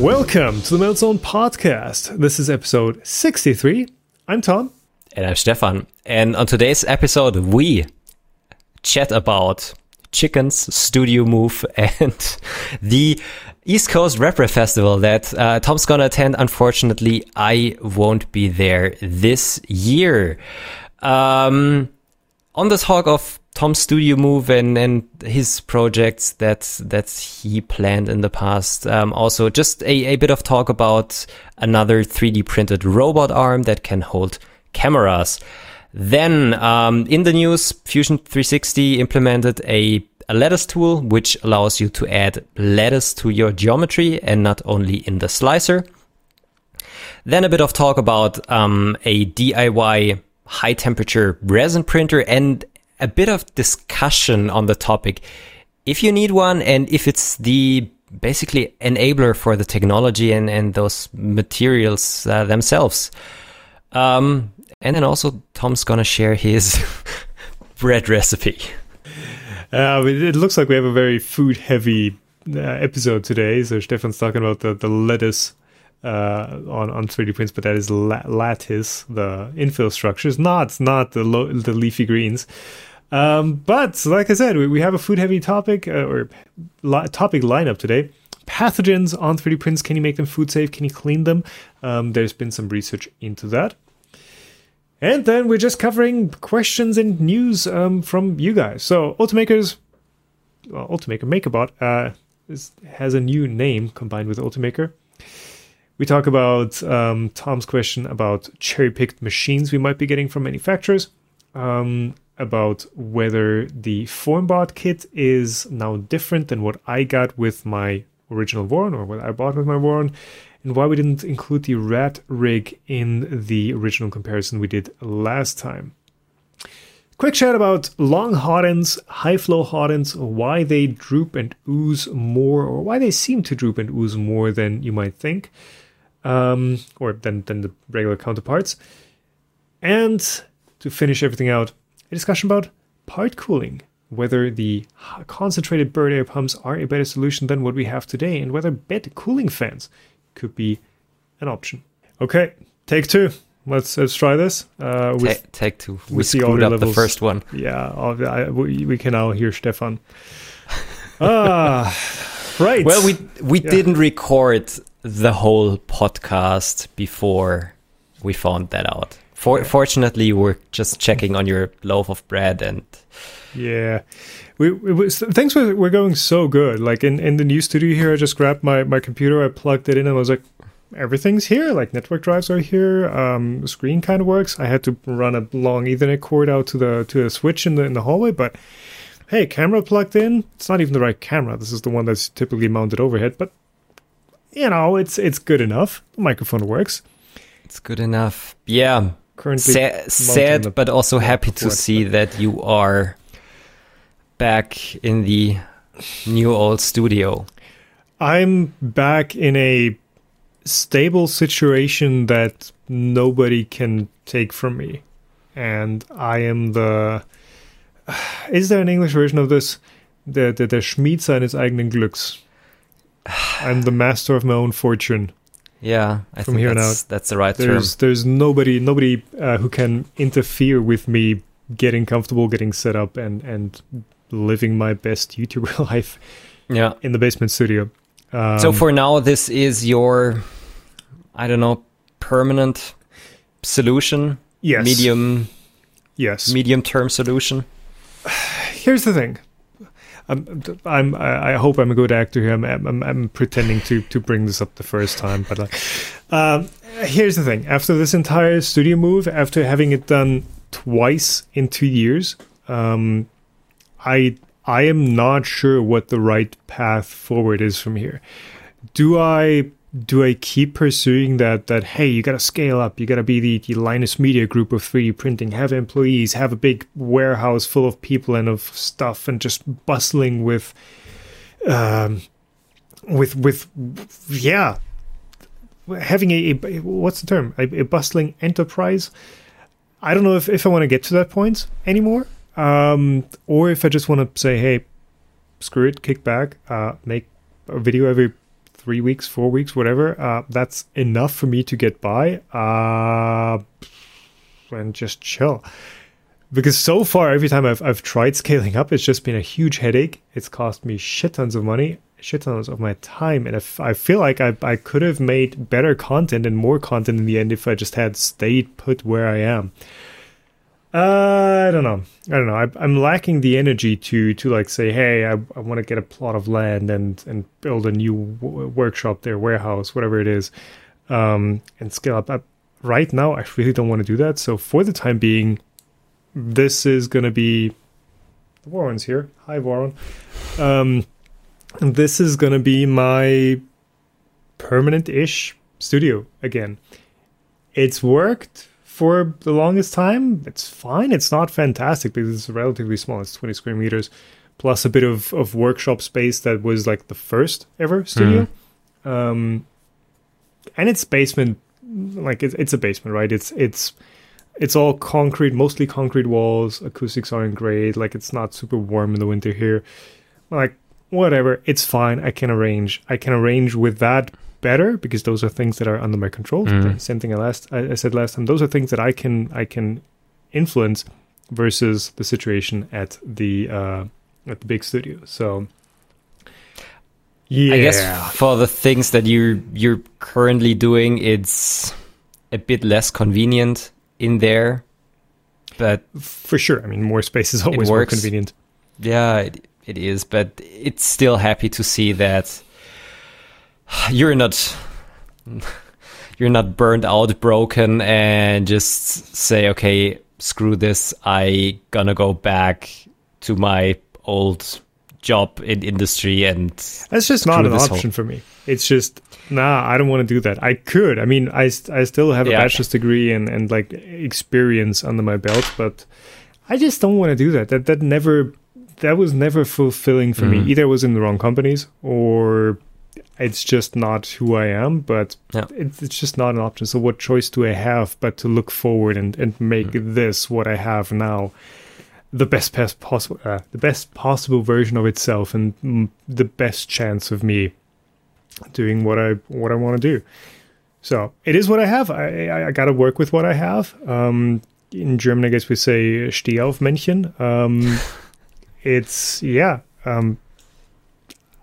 Welcome to the Meltzone Podcast. This is episode 63. I'm Tom. And I'm Stefan. And on today's episode, we chat about chickens, Studio Move, and the East Coast RepRap Festival that uh, Tom's gonna attend. Unfortunately, I won't be there this year. Um, on the talk of Tom's studio move and, and his projects that that he planned in the past. Um, also, just a, a bit of talk about another 3D printed robot arm that can hold cameras. Then, um, in the news, Fusion 360 implemented a, a lattice tool which allows you to add lattice to your geometry and not only in the slicer. Then a bit of talk about um, a DIY high temperature resin printer and a bit of discussion on the topic. If you need one and if it's the basically enabler for the technology and, and those materials uh, themselves. Um, and then also Tom's gonna share his bread recipe. Uh, it looks like we have a very food heavy uh, episode today. So Stefan's talking about the, the lettuce uh, on on 3D prints, but that is la- lattice, the infill structures, not not the lo- the leafy greens. Um, but like I said, we, we have a food heavy topic uh, or li- topic lineup today. Pathogens on 3D prints. Can you make them food safe? Can you clean them? Um, there's been some research into that. And then we're just covering questions and news um, from you guys. So, Ultimakers, well, Ultimaker MakerBot uh, is, has a new name combined with Ultimaker. We talk about um, Tom's question about cherry picked machines we might be getting from manufacturers. Um, about whether the Formbot kit is now different than what I got with my original Voron or what I bought with my Voron, and why we didn't include the RatRig in the original comparison we did last time. Quick chat about long ends, high flow ends, why they droop and ooze more, or why they seem to droop and ooze more than you might think, um, or than, than the regular counterparts. And to finish everything out, a discussion about part cooling, whether the concentrated bird air pumps are a better solution than what we have today, and whether bed cooling fans could be an option. Okay, take two. Let's let's try this. Uh, Ta- take two. We screwed up levels. the first one. Yeah, I, we, we can now hear Stefan. ah, right. Well, we we yeah. didn't record the whole podcast before we found that out. For, fortunately, we're just checking on your loaf of bread and. Yeah, we, was, things were, were going so good. Like in, in the new studio here, I just grabbed my, my computer, I plugged it in, and I was like, everything's here. Like network drives are here. Um, screen kind of works. I had to run a long Ethernet cord out to the to the switch in the in the hallway, but hey, camera plugged in. It's not even the right camera. This is the one that's typically mounted overhead, but you know, it's it's good enough. The microphone works. It's good enough. Yeah currently Sa- sad, but also happy to see that you are back in the new old studio. I'm back in a stable situation that nobody can take from me. And I am the. Is there an English version of this? Der, der, der Schmied seines eigenen Glücks. I'm the master of my own fortune. Yeah, I from here that's, out. That's the right there's, term. There's nobody nobody uh, who can interfere with me getting comfortable, getting set up, and and living my best YouTuber life. Yeah, in the basement studio. Um, so for now, this is your, I don't know, permanent solution. Yes. Medium. Yes. Medium term solution. Here's the thing. I'm, I'm, I hope I'm a good actor here. I'm, I'm, I'm pretending to, to bring this up the first time, but uh, um, here's the thing: after this entire studio move, after having it done twice in two years, um, I, I am not sure what the right path forward is from here. Do I do I keep pursuing that that hey you got to scale up you got to be the, the Linus Media group of 3D printing have employees have a big warehouse full of people and of stuff and just bustling with um with with yeah. Having a, a what's the term? A, a, bustling enterprise? I don't know if, if I want to get to that point anymore um or if I just want to say hey screw it kick back uh make a video every three weeks, four weeks, whatever. Uh, that's enough for me to get by uh, and just chill. Because so far, every time I've I've tried scaling up, it's just been a huge headache. It's cost me shit tons of money, shit tons of my time, and if I feel like I I could have made better content and more content in the end if I just had stayed put where I am. Uh, I don't know. I don't know. I, I'm lacking the energy to to like say, hey, I, I want to get a plot of land and and build a new w- workshop there, warehouse, whatever it is, um, and scale up. I, right now, I really don't want to do that. So for the time being, this is gonna be the Warren's here. Hi, Warren. Um, this is gonna be my permanent-ish studio again. It's worked for the longest time. It's fine. It's not fantastic because it's relatively small. It's 20 square meters plus a bit of, of workshop space that was like the first ever studio. Um, and its basement, like it's, it's a basement, right? It's, it's, it's all concrete, mostly concrete walls. Acoustics aren't great. Like it's not super warm in the winter here. Like whatever, it's fine. I can arrange. I can arrange with that better because those are things that are under my control. Mm. Same thing I last I, I said last time. Those are things that I can I can influence versus the situation at the uh, at the big studio. So yeah, I guess for the things that you you're currently doing, it's a bit less convenient in there, but for sure. I mean, more space is always more convenient. yeah, it, it is. But it's still happy to see that you're not you're not burned out, broken, and just say, okay, screw this. I gonna go back to my old job in industry and That's just not an this whole- option for me. It's just nah. I don't want to do that. I could. I mean, I I still have a Yeah. bachelor's degree and and like experience under my belt, but I just don't want to do that. That that never that was never fulfilling for me. Mhm. Either I was in the wrong companies or it's just not who I am. But Yeah. it's it's just not an option. So what choice do I have but to look forward and and make Mm. this what I have now? the best best possible uh, the best possible version of itself and mm, the best chance of me doing what I what I want to do. So it is what I have. I I, I got to work with what I have. Um, in German, I guess we say "Steh auf Männchen." Um, it's yeah. Um,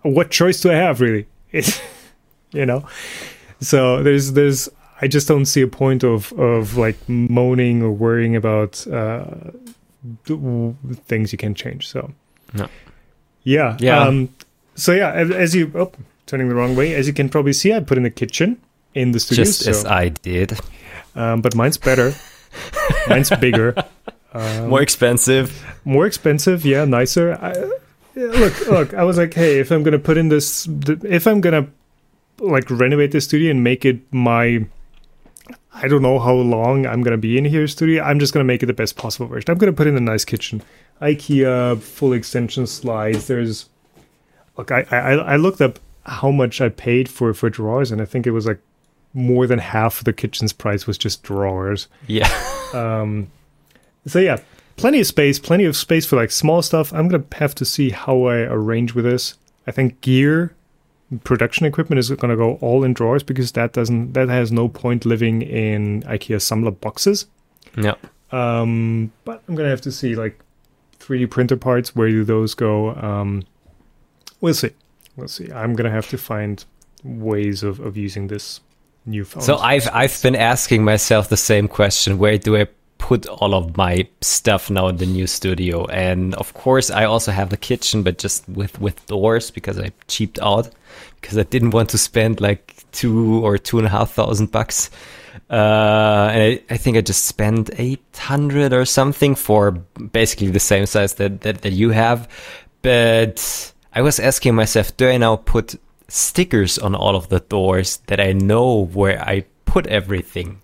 what choice do I have really? It's you know. So there's there's I just don't see a point of of like moaning or worrying about uh, the things you can change. So No. yeah, Yeah. Um, so yeah, as, you oh, turning the wrong way, as you can probably see, I put in a kitchen in the studio. just so, as I did. um, but mine's better. mine's bigger. Um, More expensive. more expensive yeah nicer I, look look i was like hey if i'm gonna put in this if i'm gonna like renovate the studio and make it my i don't know how long i'm gonna be in here studio i'm just gonna make it the best possible version. I'm gonna put in a nice kitchen. Ikea full extension slides there's look i i, I looked up how much i paid for for drawers and i think it was like more than half of the kitchen's price was just drawers. Yeah. um, so yeah, plenty of space, plenty of space for like small stuff. I'm gonna have to see how I arrange with this. I think gear, production equipment is gonna go all in drawers because that doesn't that has no point living in IKEA Samla boxes. Yeah. Um, but I'm gonna have to see like 3D printer parts. Where do those go? Um, we'll see. We'll see. I'm gonna have to find ways of, of using this new phone. So I've I've been asking myself the same question: Where do I put all of my stuff now in the new studio? And of course, I also have the kitchen, but just with with doors because I cheaped out because I didn't want to spend like two or two and a half thousand bucks. Uh, and I, I think I just spent eight hundred or something for basically the same size that, that that you have. But I was asking myself, do I now put stickers on all of the doors that I know where I put everything?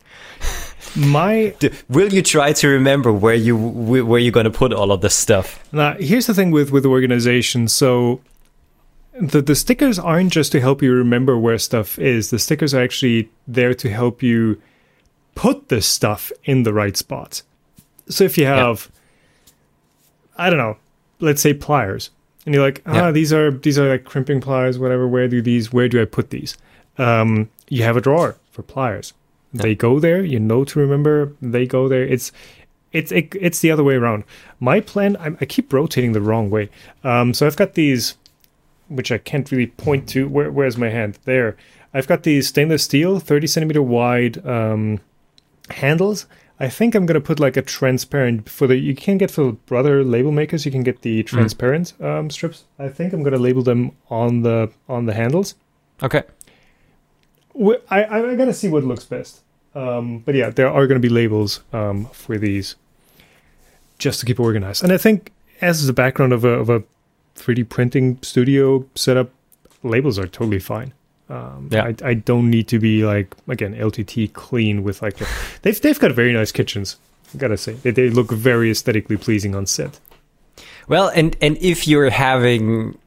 My Will you try to remember where you where you're going to put all of the stuff? Now, here's the thing with with organization. So, the the stickers aren't just to help you remember where stuff is. The stickers are actually there to help you put the stuff in the right spot. So, if you have, I don't know, let's say pliers, and you're like, ah, Yeah. these are these are like crimping pliers, whatever. Where do these? Where do I put these? Um, you have a drawer for pliers. They go there. You know to remember. They go there. It's it's it, it's the other way around. My plan. I, I keep rotating the wrong way. Um, so I've got these, which I can't really point to. Where where's my hand? There. I've got these stainless steel, 30 centimeter wide um, handles. I think I'm gonna put like a transparent for the you can get for the brother label makers. You can get the transparent um, strips. I think I'm gonna label them on the on the handles. Okay. I I, gotta see what looks best. Um, but yeah, there are gonna be labels um, for these, just to keep organized. And I think as the background of a of a 3D printing studio setup, labels are totally fine. Um, Yeah. I, I don't need to be like again LTT clean with like they've they've got very nice kitchens. I gotta say they, they look very aesthetically pleasing on set. Well, and and if you're having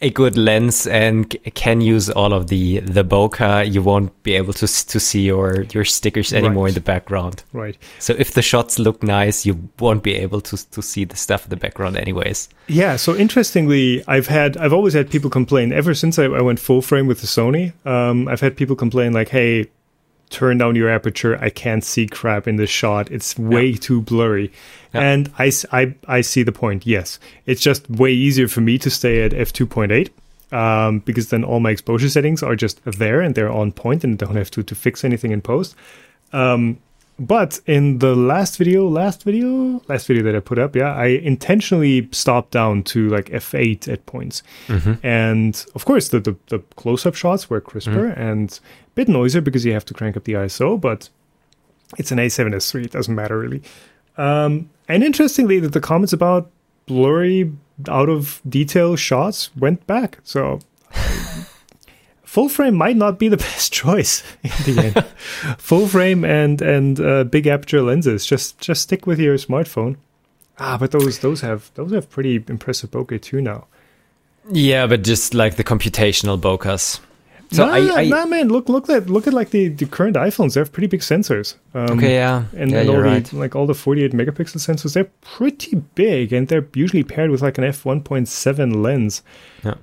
a good lens and can use all of the the bokeh, you won't be able to to see your your stickers anymore Right. in the background. Right. So if the shots look nice, you won't be able to to see the stuff in the background anyways. Yeah. So interestingly, I've had I've always had people complain ever since I, I went full frame with the Sony. Um, I've had people complain like, "Hey, turn down your aperture. I can't see crap in this shot. It's way too blurry." Yeah. And I see the point. Yes, it's just way easier for me to stay at f two point eight. Um, because then all my exposure settings are just there and they're on point and I don't have to, to fix anything in post. Um, but in the last video, last video, last video that I put up, yeah, I intentionally stopped down to like f8 at points, and of course the the, the close up shots were crisper and a bit noisier because you have to crank up the ISO, but it's an A7S3, it doesn't matter really. Um, and interestingly, that the comments about blurry, out of detail shots went back. So full frame might not be the best choice in the end. full frame and and uh, big aperture lenses. Just just stick with your smartphone. Ah, but those those have those have pretty impressive bokeh too now. Yeah, but just like the computational bokehs. So nah, I, I nah, man, look look at look at like the, the current iPhones. They have pretty big sensors. Um, okay, yeah, and, yeah, and all the like all the 48 megapixel sensors they're pretty big and they're usually paired with like an f1.7 lens Yeah.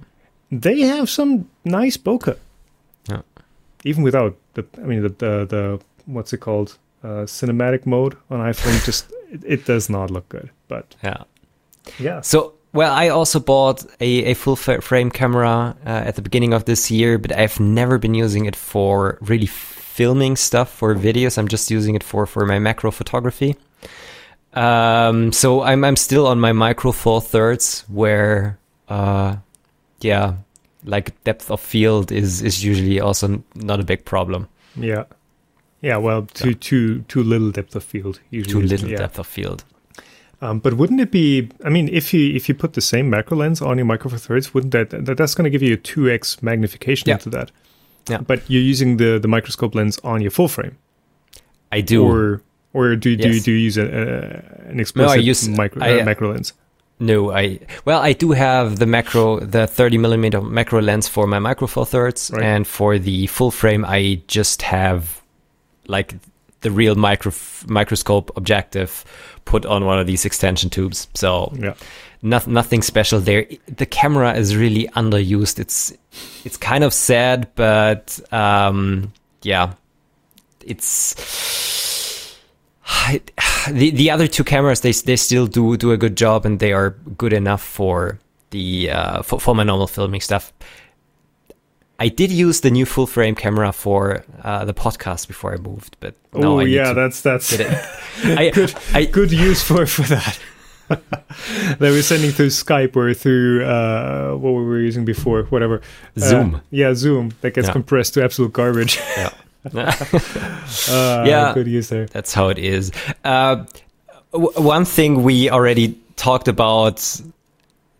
They have some nice bokeh Yeah. even without the i mean the the, the what's it called uh, cinematic mode on iphone just it, it does not look good but Yeah. yeah So, well, I also bought a, a full frame camera uh, at the beginning of this year, but I've never been using it for really filming stuff for videos. I'm just using it for, for my macro photography. Um, so I'm I'm still on my micro four thirds, where, uh, yeah, like depth of field is is usually also not a big problem. yeah yeah well too too too little depth of field usually Too little yeah. depth of field. Um, but wouldn't it be? I mean, if you if you put the same macro lens on your micro four thirds, wouldn't that, that that's going to give you a two x magnification Yeah. into that? Yeah. But you're using the the microscope lens on your full frame, I do. or or do do, you Yes. do you use a, a, an explicit use- micro I, uh, macro lens? No, I well, I do have the macro, the 30 millimeter macro lens for my micro four thirds, Right. and for the full frame, I just have like the real micro microscope objective put on one of these extension tubes. So Yeah. not, nothing special there. The camera is really underused. It's it's kind of sad, but um, yeah, it's the the other two cameras. They they still do do a good job, and they are good enough for the uh, for, for my normal filming stuff. I did use the new full frame camera for uh, the podcast before I moved, but now oh yeah, that's that's. I, good I, good use for for that. they were sending through Skype or through uh, what we were using before, whatever. Uh, Zoom. yeah, Zoom. That gets Yeah. compressed to absolute garbage. yeah. Uh, Yeah. good use there. That's how it is. Uh, w- one thing we already talked about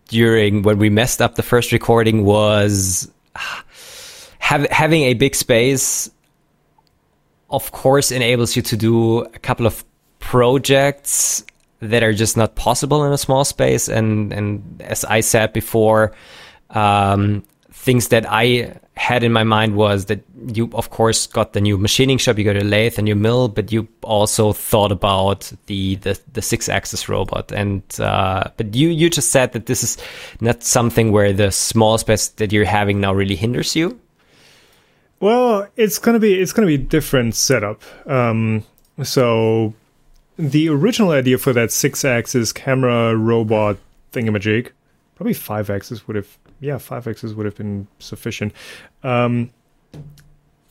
during when we messed up the first recording was have, having a big space. Of course, enables you to do a couple of projects that are just not possible in a small space. And and as I said before, um, things that I had in my mind was that you, of course, got the new machining shop, you got a lathe and your mill, but you also thought about the the, the six axis robot. And uh, but you you just said that this is not something where the small space that you're having now really hinders you. Well, it's gonna be it's gonna be different setup. Um, so the original idea for that six axis camera robot thingamajig, probably five axis would have yeah five axis would have been sufficient. Um,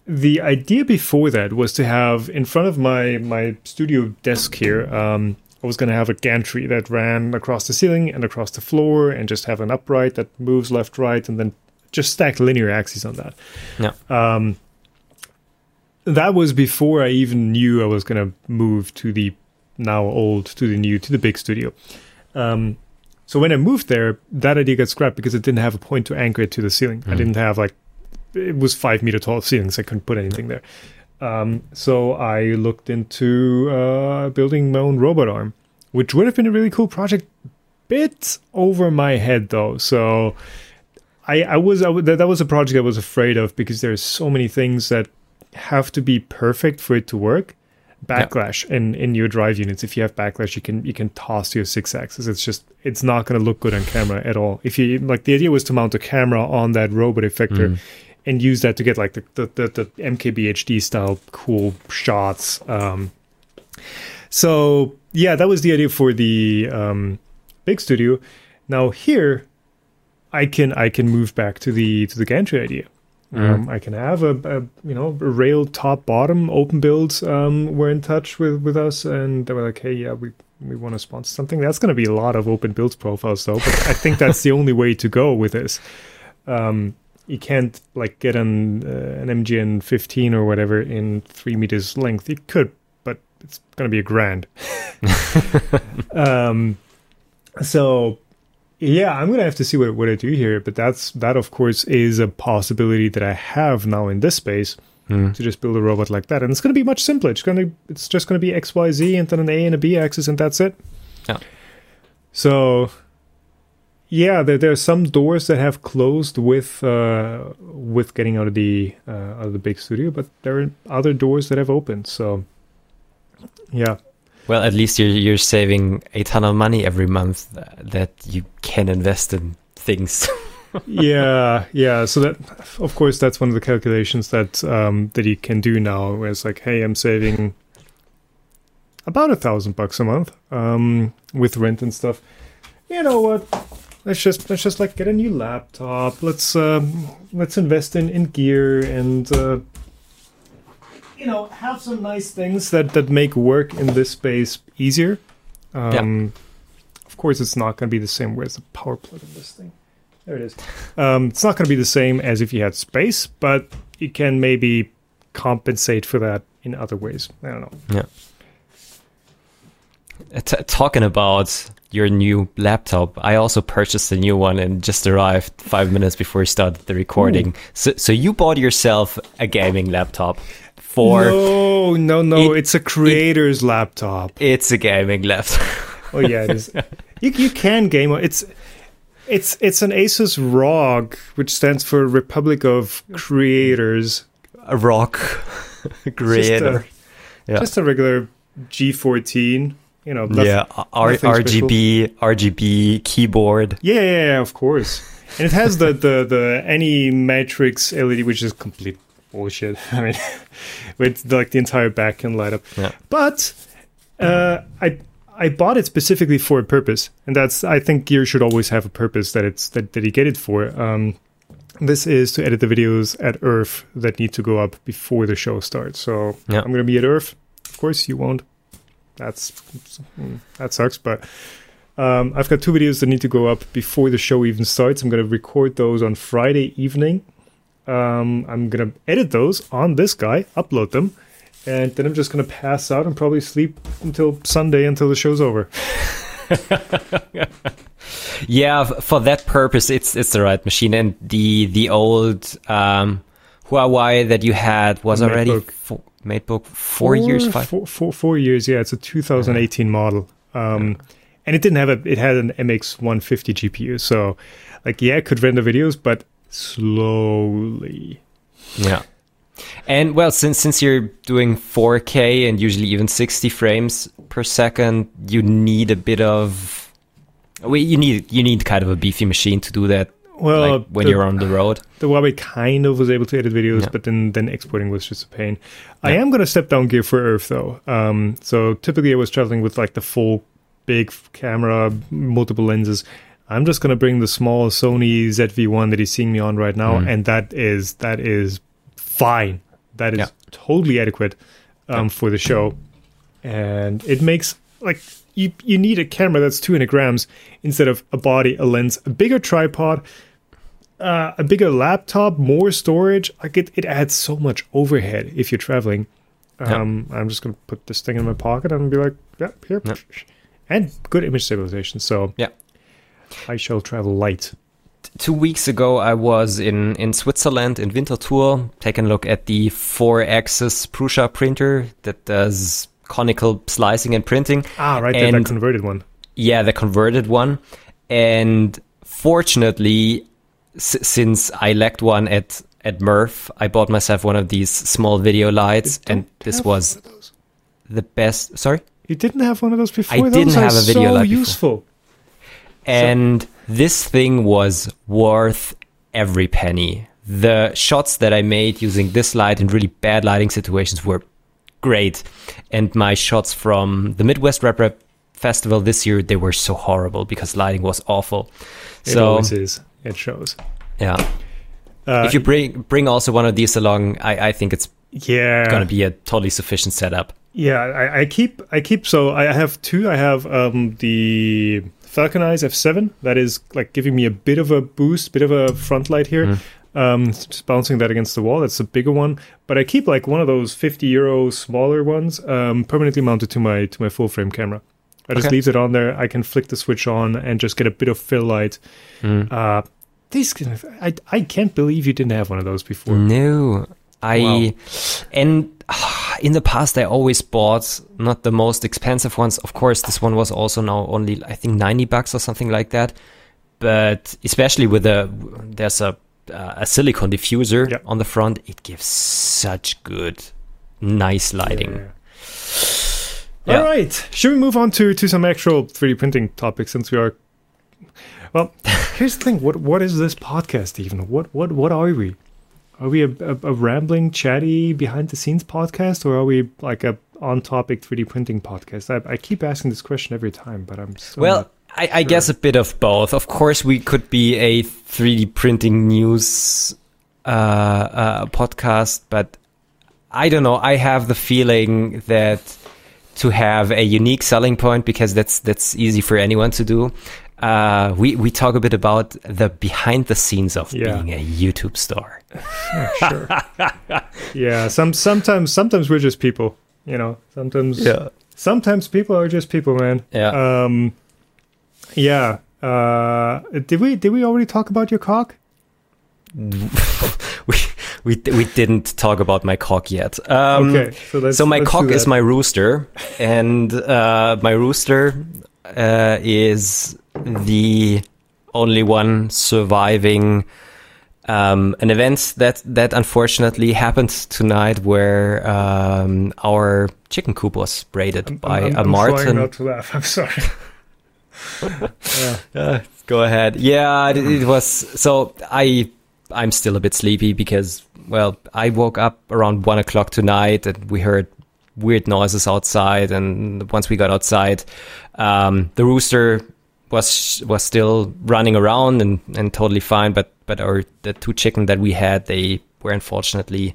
the idea before that was to have in front of my my studio desk here. Um, I was going to have a gantry that ran across the ceiling and across the floor, and just have an upright that moves left, right, and then just stack linear axes on that. Yeah. Um, that was before I even knew I was going to move to the now old, to the new, to the big studio. Um, so when I moved there, that idea got scrapped because it didn't have a point to anchor it to the ceiling. I didn't have like it was five meter tall ceilings. I couldn't put anything there. Um, so I looked into uh, building my own robot arm, which would have been a really cool project. Bit over my head though, so I, I was I, w- that, that was a project I was afraid of because there's so many things that have to be perfect for it to work. Backlash in in your drive units. If you have backlash, you can you can toss your six axis. It's just it's not going to look good on camera at all. If you like, the idea was to mount a camera on that robot effector. And use that to get like the the, the, the MKBHD style cool shots. Um, so yeah, that was the idea for the um, big studio. Now here, I can I can move back to the to the gantry idea. Um, I can have a, a you know a rail top bottom open build. Um, were in touch with with us, and they were like, hey, yeah, we we want to sponsor something. That's going to be a lot of open build profiles though, but I think that's the only way to go with this. Um, you can't like get an uh, an MGN 15 or whatever in three meters length. You could, but it's going to be a grand. um, so yeah, I'm gonna have to see what what I do here, but that's that of course is a possibility that I have now in this space to just build a robot like that, and it's gonna be much simpler. It's gonna it's just gonna be X Y Z and then an A and a B axis, and that's it. Yeah. So yeah, there there are some doors that have closed with uh, with getting out of the uh, out of the big studio, but there are other doors that have opened. So yeah, Well, at least you're you're saving a ton of money every month that you can invest in things. yeah, yeah. So that, of course, that's one of the calculations that um, that you can do now. Where it's like, hey, I'm saving about a thousand bucks a month um, with rent and stuff. You know what? Let's just let's just like get a new laptop. Let's um, let's invest in in gear and uh, you know have some nice things that that make work in this space easier. Um, Of course, it's not going to be the same. Where's the power plug in this thing? There it is. Um, it's not going to be the same as if you had space, but you can maybe compensate for that in other ways. I don't know. Yeah. Uh, T- talking about your new laptop, I also purchased a new one and just arrived five minutes before we started the recording. So, so you bought yourself a gaming laptop for no, no, no. It- it's a creator's laptop. it's a gaming laptop. Oh yeah, it is. you you can game on it's. It's it's an Asus ROG, which stands for Republic of Creators. a rock creator. yeah. Just a regular G14. You know. nothing- yeah, R- nothing special. RGB, RGB keyboard. Yeah, yeah, yeah, of course. And it has the the the AniMe Matrix LED, which is complete bullshit. I mean, with like the entire back can light up. Yeah. But uh, I I bought it specifically for a purpose, and that's I think gear should always have a purpose that it's that, that you get it for. Um, this is to edit the videos at ERRF that need to go up before the show starts. So Yeah. I'm going to be at ERRF. Of course, you won't. That's that sucks, but um, I've got two videos that need to go up before the show even starts. I'm going to record those on Friday evening. Um, I'm going to edit those on this guy, upload them, and then I'm just going to pass out and probably sleep until Sunday until the show's over. Yeah, for that purpose, it's it's the right machine. And the the old um, Huawei that you had was already MateBook. fo- MateBook four, years, five. four, four, four years. Yeah, it's a 2018 model. Um, and it didn't have a. It had an MX 150 GPU. So, like, yeah, it could render videos, but slowly. Yeah. And well, since since you're doing 4K and usually even 60 frames per second, you need a bit of well, you need you need kind of a beefy machine to do that. Well, like when the- you're on the road. the Huawei kind of was able to edit videos, Yeah. but then then exporting was just a pain. I am going to step down gear for ERRF though. Um, so typically I was traveling with like the full big camera, multiple lenses. I'm just going to bring the small Sony ZV-1 that he's seeing me on right now, Mhm. and that is that is fine. That is Yeah. totally adequate um, for the show, and it makes like you you need a camera that's 200 grams instead of a body, a lens, a bigger tripod uh, a bigger laptop, more storage. Like it, it adds so much overhead if you're traveling. Yeah. Um, I'm just gonna put this thing in my pocket and be like, yeah, here, Yeah. and good image stabilization. So Yeah. I shall travel light. Two weeks ago, I was in, in Switzerland in Winterthur, taking a look at the four axis Prusa printer that does conical slicing and printing. Ah, right, there, that And- converted one. Yeah, the converted one. And fortunately, s- since I lacked one at, at MRRF, I bought myself one of these small video lights, and this was one of those. the best. Sorry? You didn't have one of those before. I Those didn't are have a video so light before. And this thing was worth every penny. The shots that I made using this light in really bad lighting situations were great. And my shots from the Midwest RepRap Festival this year, they were so horrible because lighting was awful. It so, always is. It shows. yeah. Uh, if you bring bring also one of these along, I, I think it's yeah, going to be a totally sufficient setup. Yeah, I, I keep I keep so I have two. I have um the Falcon Eyes F7 that is like giving me a bit of a boost, bit of a front light here. Um, just bouncing that against the wall. That's a bigger one. But I keep like one of those 50 euro smaller ones um, permanently mounted to my to my full frame camera. I just Okay. leave it on there. I can flick the switch on and just get a bit of fill light. Mm. Uh, these I I can't believe you didn't have one of those before. No, I Wow. and in the past I always bought not the most expensive ones. Of course, this one was also now only I think ninety bucks or something like that. But especially with a there's a uh, a silicone diffuser Yeah. on the front, it gives such good, nice lighting. Yeah. Yeah. All right. Should we move on to to some actual 3D printing topics since we are Well, here's the thing. What what is this podcast even? What what what are we? Are we a, a, a rambling, chatty, behind the scenes podcast, or are we like a on topic 3D printing podcast? I, I keep asking this question every time, but I'm so Well, I, I guess a bit of both. Of course, we could be a 3D printing news uh, uh, podcast, but I don't know. I have the feeling that to have a unique selling point, because that's that's easy for anyone to do. Uh, we we talk a bit about the behind the scenes of Yeah. being a YouTube star. sure. yeah. Some sometimes sometimes we're just people. You know. Sometimes Yeah. sometimes people are just people, man. Yeah. Um, yeah. Uh, did we did we already talk about your cock? we we we didn't talk about my cock yet. Um, okay, so so my cock is my rooster, and uh, my rooster uh, is the only one surviving um, an event that that unfortunately happened tonight, where um, our chicken coop was raided I'm- by I'm- a I'm trying not to laugh. I'm sorry. yeah. Uh, go ahead. Yeah, it, it was. So I, I'm still a bit sleepy because, well, I woke up around one o'clock tonight and we heard weird noises outside. And once we got outside, um, the rooster was was still running around and, and totally fine. But but our the two chicken that we had, they were unfortunately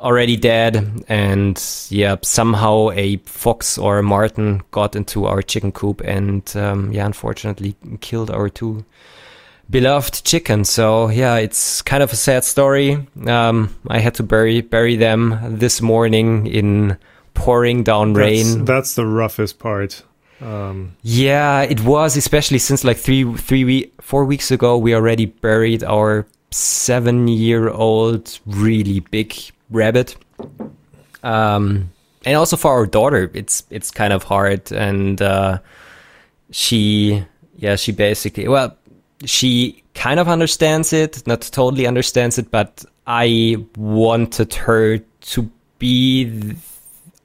already dead and yeah somehow a fox or a marten got into our chicken coop and um, yeah unfortunately killed our two beloved chickens so yeah it's kind of a sad story um, i had to bury bury them this morning in pouring down That's, rain that's the roughest part. Um, yeah, it was especially since like three, three, we- four weeks ago. We already buried our seven-year-old, really big rabbit. Um, and also for our daughter, it's it's kind of hard. And uh, she, yeah, she basically, well, she kind of understands it, not totally understands it, but I wanted her to be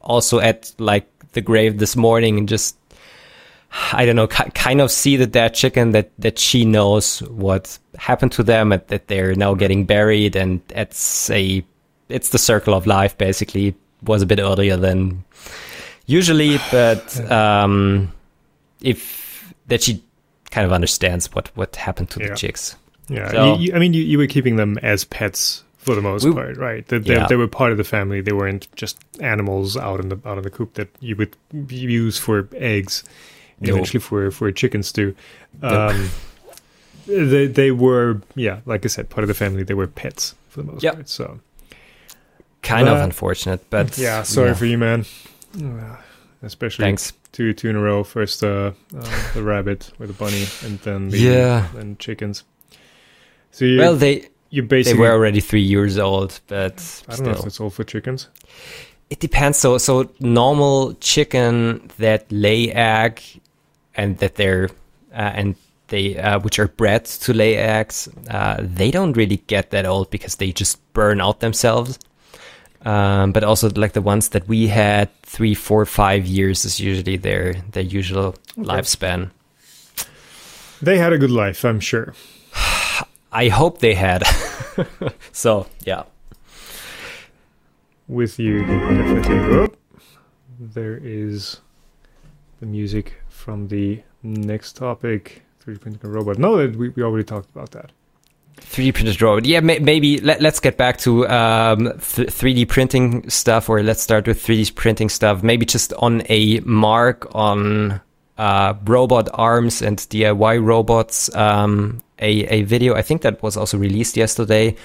also at like the grave this morning and just I don't know, kind of see the dead chicken that that she knows what happened to them and that they're now getting buried and it's a it's the circle of life basically. It was a bit earlier than usually, but um if that she kind of understands what what happened to Yeah. the chicks. Yeah, So- you, you, I mean, you, you were keeping them as pets for the most We- part, right? They, they, Yeah. they were part of the family. They weren't just animals out in the out in the coop that you would use for eggs, No. eventually for for chicken stew. Um, they they were yeah, like I said, part of the family. They were pets for the most Yep. part. So Kind of unfortunate, but yeah, sorry for you, man. Uh, Especially thanks. two two in a row. First uh, uh, the rabbit or the bunny, and then the Yeah. and chickens. So you Well, they you they basically were already three years old, but I don't know if still. that's all for chickens. It depends. So, so normal chicken that lay egg and that they're uh, and they uh, which are bred to lay eggs, uh, they don't really get that old because they just burn out themselves. Um, but also like the ones that we had, three, four, five years is usually their their usual lifespan. They had a good life, I'm sure. I hope they had. so yeah. With you, definitely. There is the music from the next topic 3D printing a robot. No, we, we already talked about that. 3D printed robot. Yeah, may, maybe let, let's get back to um, th- 3D printing stuff, or let's start with 3D printing stuff. Maybe just on a mark on uh, robot arms and DIY robots. Um, a, a video, I think that was also released yesterday,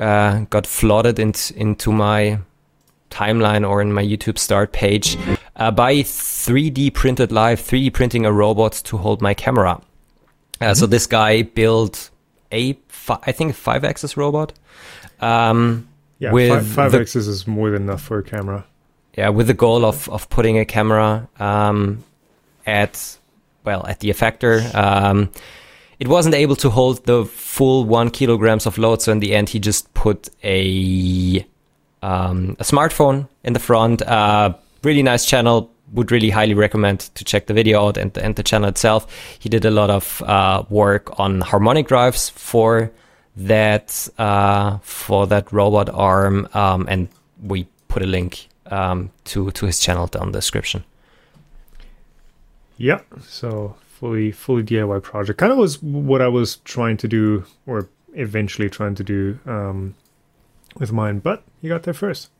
uh, got flooded into into my timeline or in my YouTube start page uh, by 3D printed live, 3D printing a robot to hold my camera. Uh, So this guy built a, fi- I think, five axis robot. Um, Yeah, With five, five the- axis is more than enough for a camera. yeah, with the goal of of putting a camera um, at well at the effector. Um, it wasn't able to hold the full one kilograms of load, so in the end, he just put a um, a smartphone in the front. Uh, really nice channel. Would really highly recommend to check the video out and the, and the channel itself. He did a lot of uh, work on harmonic drives for that uh, for that robot arm, um, and we put a link um, to to his channel down the description. Yeah, so fully fully DIY project. Kind of was what I was trying to do, or eventually trying to do um, with mine, but you got there first.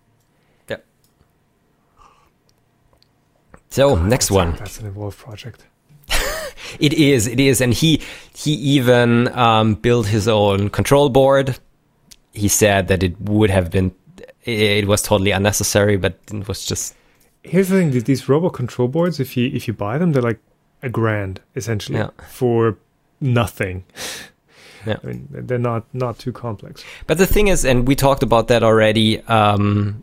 So next That's- one. That's an involved project. It is, it is, and he he even um, built his own control board. He said that it would have been, it was totally unnecessary, but it was just Here's the thing: these robot control boards, if you if you buy them, they're like a grand essentially Yeah. for nothing. Yeah. I mean, they're not not too complex. But the thing is, and we talked about that already. Um,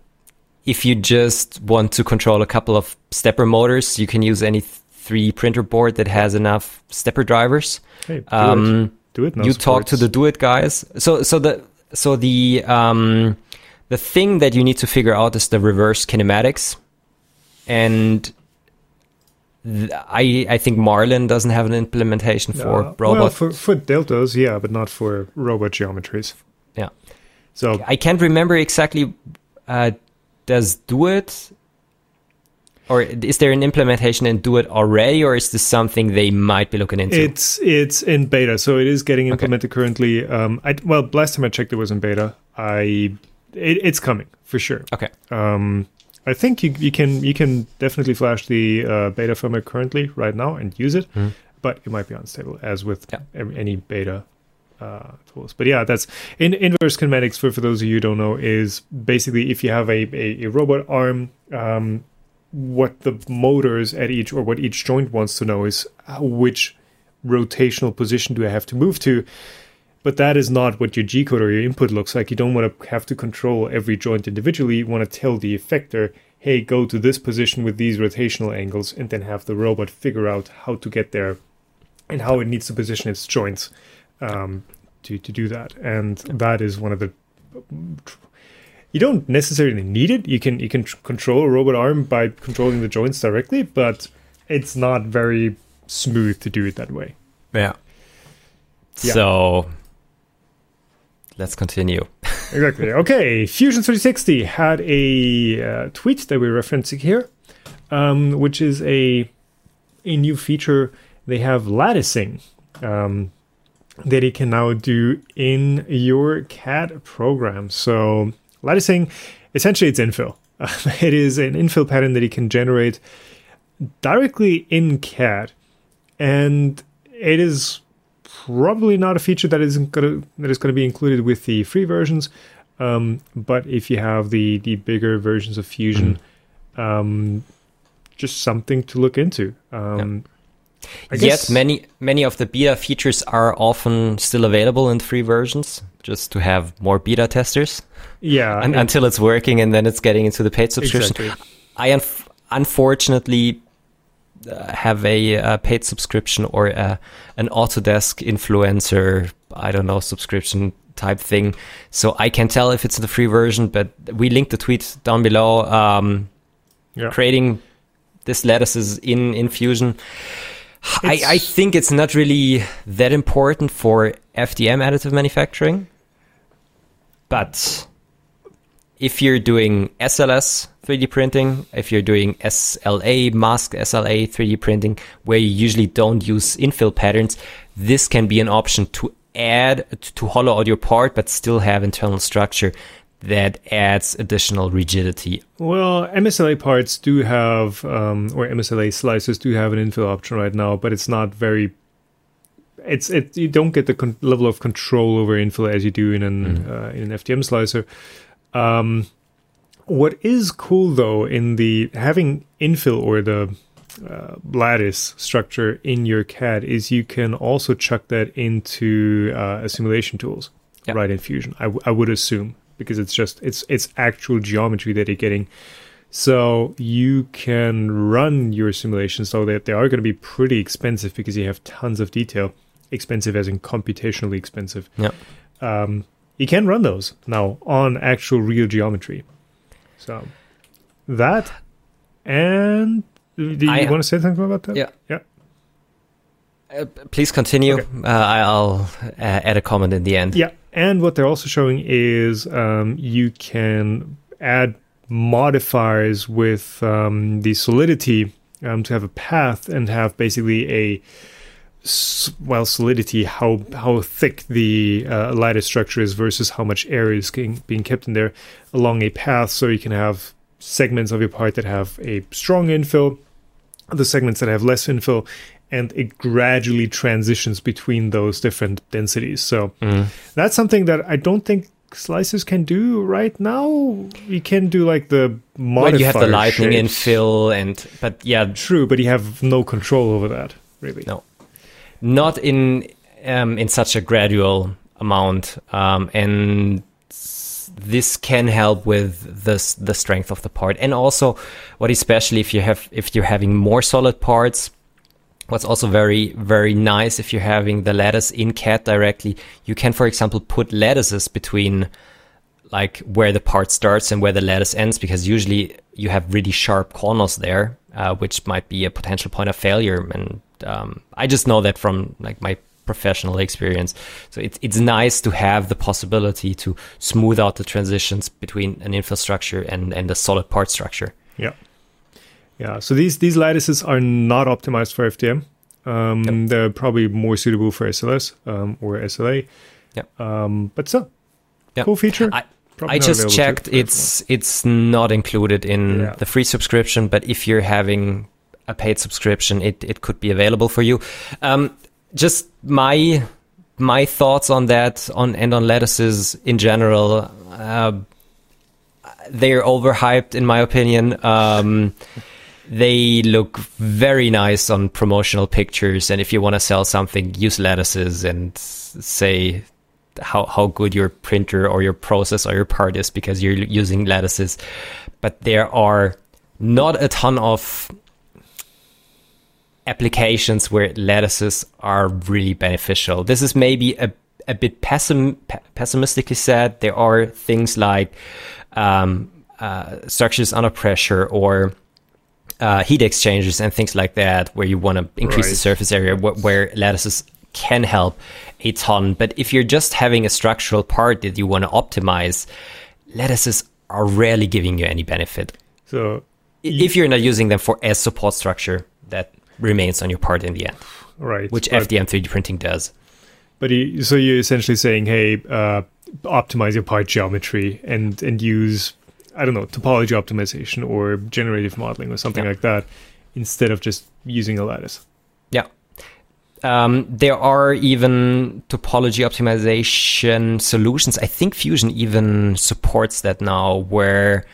if you just want to control a couple of stepper motors, you can use any 3D printer board that has enough stepper drivers. Hey, do it. Um, Do it. No you talk to the Duet guys. So so the so the um, the thing that you need to figure out is the reverse kinematics, and th- I I think Marlin doesn't have an implementation for Uh, robot. Well, for for deltas, yeah, but not for robot geometries. Yeah. So I can't remember exactly. Uh, does Duet, or is there an implementation in Duet already, or is this something they might be looking into? It's it's in beta, so it is getting Okay. implemented currently. Um, I well, last time I checked, it was in beta. I it, it's coming for sure. okay. Um, I think you you can you can definitely flash the uh, beta firmware currently right now and use it, Mhm. but it might be unstable as with Yeah. any beta uh, tools. But yeah, that's in inverse kinematics. For for those of you who don't know, is basically if you have a a, a robot arm. Um, what the motors at each or what each joint wants to know is which rotational position do I have to move to. But that is not what your G code or your input looks like. You don't want to have to control every joint individually. You want to tell the effector, hey, go to this position with these rotational angles, and then have the robot figure out how to get there and how it needs to position its joints. um, to to do that, and that is one of the. You don't necessarily need it. You can you can tr- control a robot arm by controlling the joints directly, but it's not very smooth to do it that way. Yeah. Yeah. So let's continue. exactly. Okay, Fusion 360 had a uh, tweet that we're referencing here, um, which is a a new feature. They have latticing um, that it can now do in your CAD program. So latticing, essentially, it's infill. it is an infill pattern that it can generate directly in CAD, and it is probably not a feature that is going to that is going to be included with the free versions. Um, but if you have the the bigger versions of Fusion, um, just something to look into. Um, I Yet guess- many many of the beta features are often still available in free versions, just to have more beta testers yeah, un- it- until it's working and then it's getting into the paid subscription. exactly. I unf- unfortunately uh, have a, uh paid subscription or a, an Autodesk influencer, I don't know, subscription type thing. So I can tell if it's the free version, but we link the tweet down below. Um, Yeah. Creating this lattices in, in Fusion. I, I think it's not really that important for FDM additive manufacturing. But if you're doing SLS 3D printing, if you're doing SLA, mask SLA 3D printing, where you usually don't use infill patterns, this can be an option to add, to hollow out your part, but still have internal structure that adds additional rigidity. Well, MSLA parts do have, um, or MSLA slicers do have an infill option right now, but it's not very. It's it. You don't get the con- level of control over infill as you do in an uh, in an FDM slicer. Um, what is cool though in the having infill or the uh, lattice structure in your CAD is you can also chuck that into uh, simulation tools, Yeah. right? In Fusion, I, w- I would assume because it's just it's it's actual geometry that you're getting. So you can run your simulations, so that they are going to be pretty expensive because you have tons of detail. Expensive as in computationally expensive. Yeah. Um, you can run those now on actual real geometry. So that and do you I- want to say something about that? Yeah. Yeah. Uh, please continue. Okay. Uh, I'll uh, add a comment in the end. Yeah, and what they're also showing is um, you can add modifiers with um, the solidity um, to have a path and have basically a well solidity how how thick the uh, lattice structure is versus how much air is getting, being kept in there along a path. So you can have segments of your part that have a strong infill the segments that have less infill and it gradually transitions between those different densities so Mm. that's something that I don't think slicers can do right now. You can do like the When you have the modifier lightning shapes. infill and but yeah, True, but you have no control over that, really. No. not in um, in such a gradual amount, um, and this can help with the the strength of the part, and also what especially if you have if you're having more solid parts. What's also very very nice if you're having the lattice in CAD directly, you can for example put lattices between like where the part starts and where the lattice ends because usually you have really sharp corners there uh, which might be a potential point of failure. And um, i just know that from like my professional experience. So it's, it's nice to have the possibility to smooth out the transitions between an infrastructure and, and a solid part structure. Yeah. Yeah. So these these lattices are not optimized for FDM. Um, Yep. They're probably more suitable for SLS um, or SLA. Yep. Um, but still, Yep. cool feature. I- Probably I just to- checked. It's it's not included in Yeah. the free subscription, but if you're having a paid subscription, it, it could be available for you. Um, just my my thoughts on that on and on lattices in general. Uh, they're overhyped in my opinion. Um, they look very nice on promotional pictures, and if you want to sell something, use lattices and say how how good your printer or your process or your part is because you're using lattices. But there are not a ton of applications where lattices are really beneficial. This is maybe a, a bit pessim, pessimistically said. There are things like um, uh, structures under pressure or uh, heat exchangers and things like that, where you want to increase right. the surface area, wh- where lattices can help a ton. But if you're just having a structural part that you want to optimize, lattices are rarely giving you any benefit. So, if you're not using them for as support structure, that remains on your part in the end. Right. Which FDM 3D printing does. But you, so you're essentially saying, hey, uh, optimize your part geometry and and use I don't know topology optimization or generative modeling or something yeah. like that instead of just using a lattice. Yeah. Um, there are even topology optimization solutions. I think Fusion even supports that now, where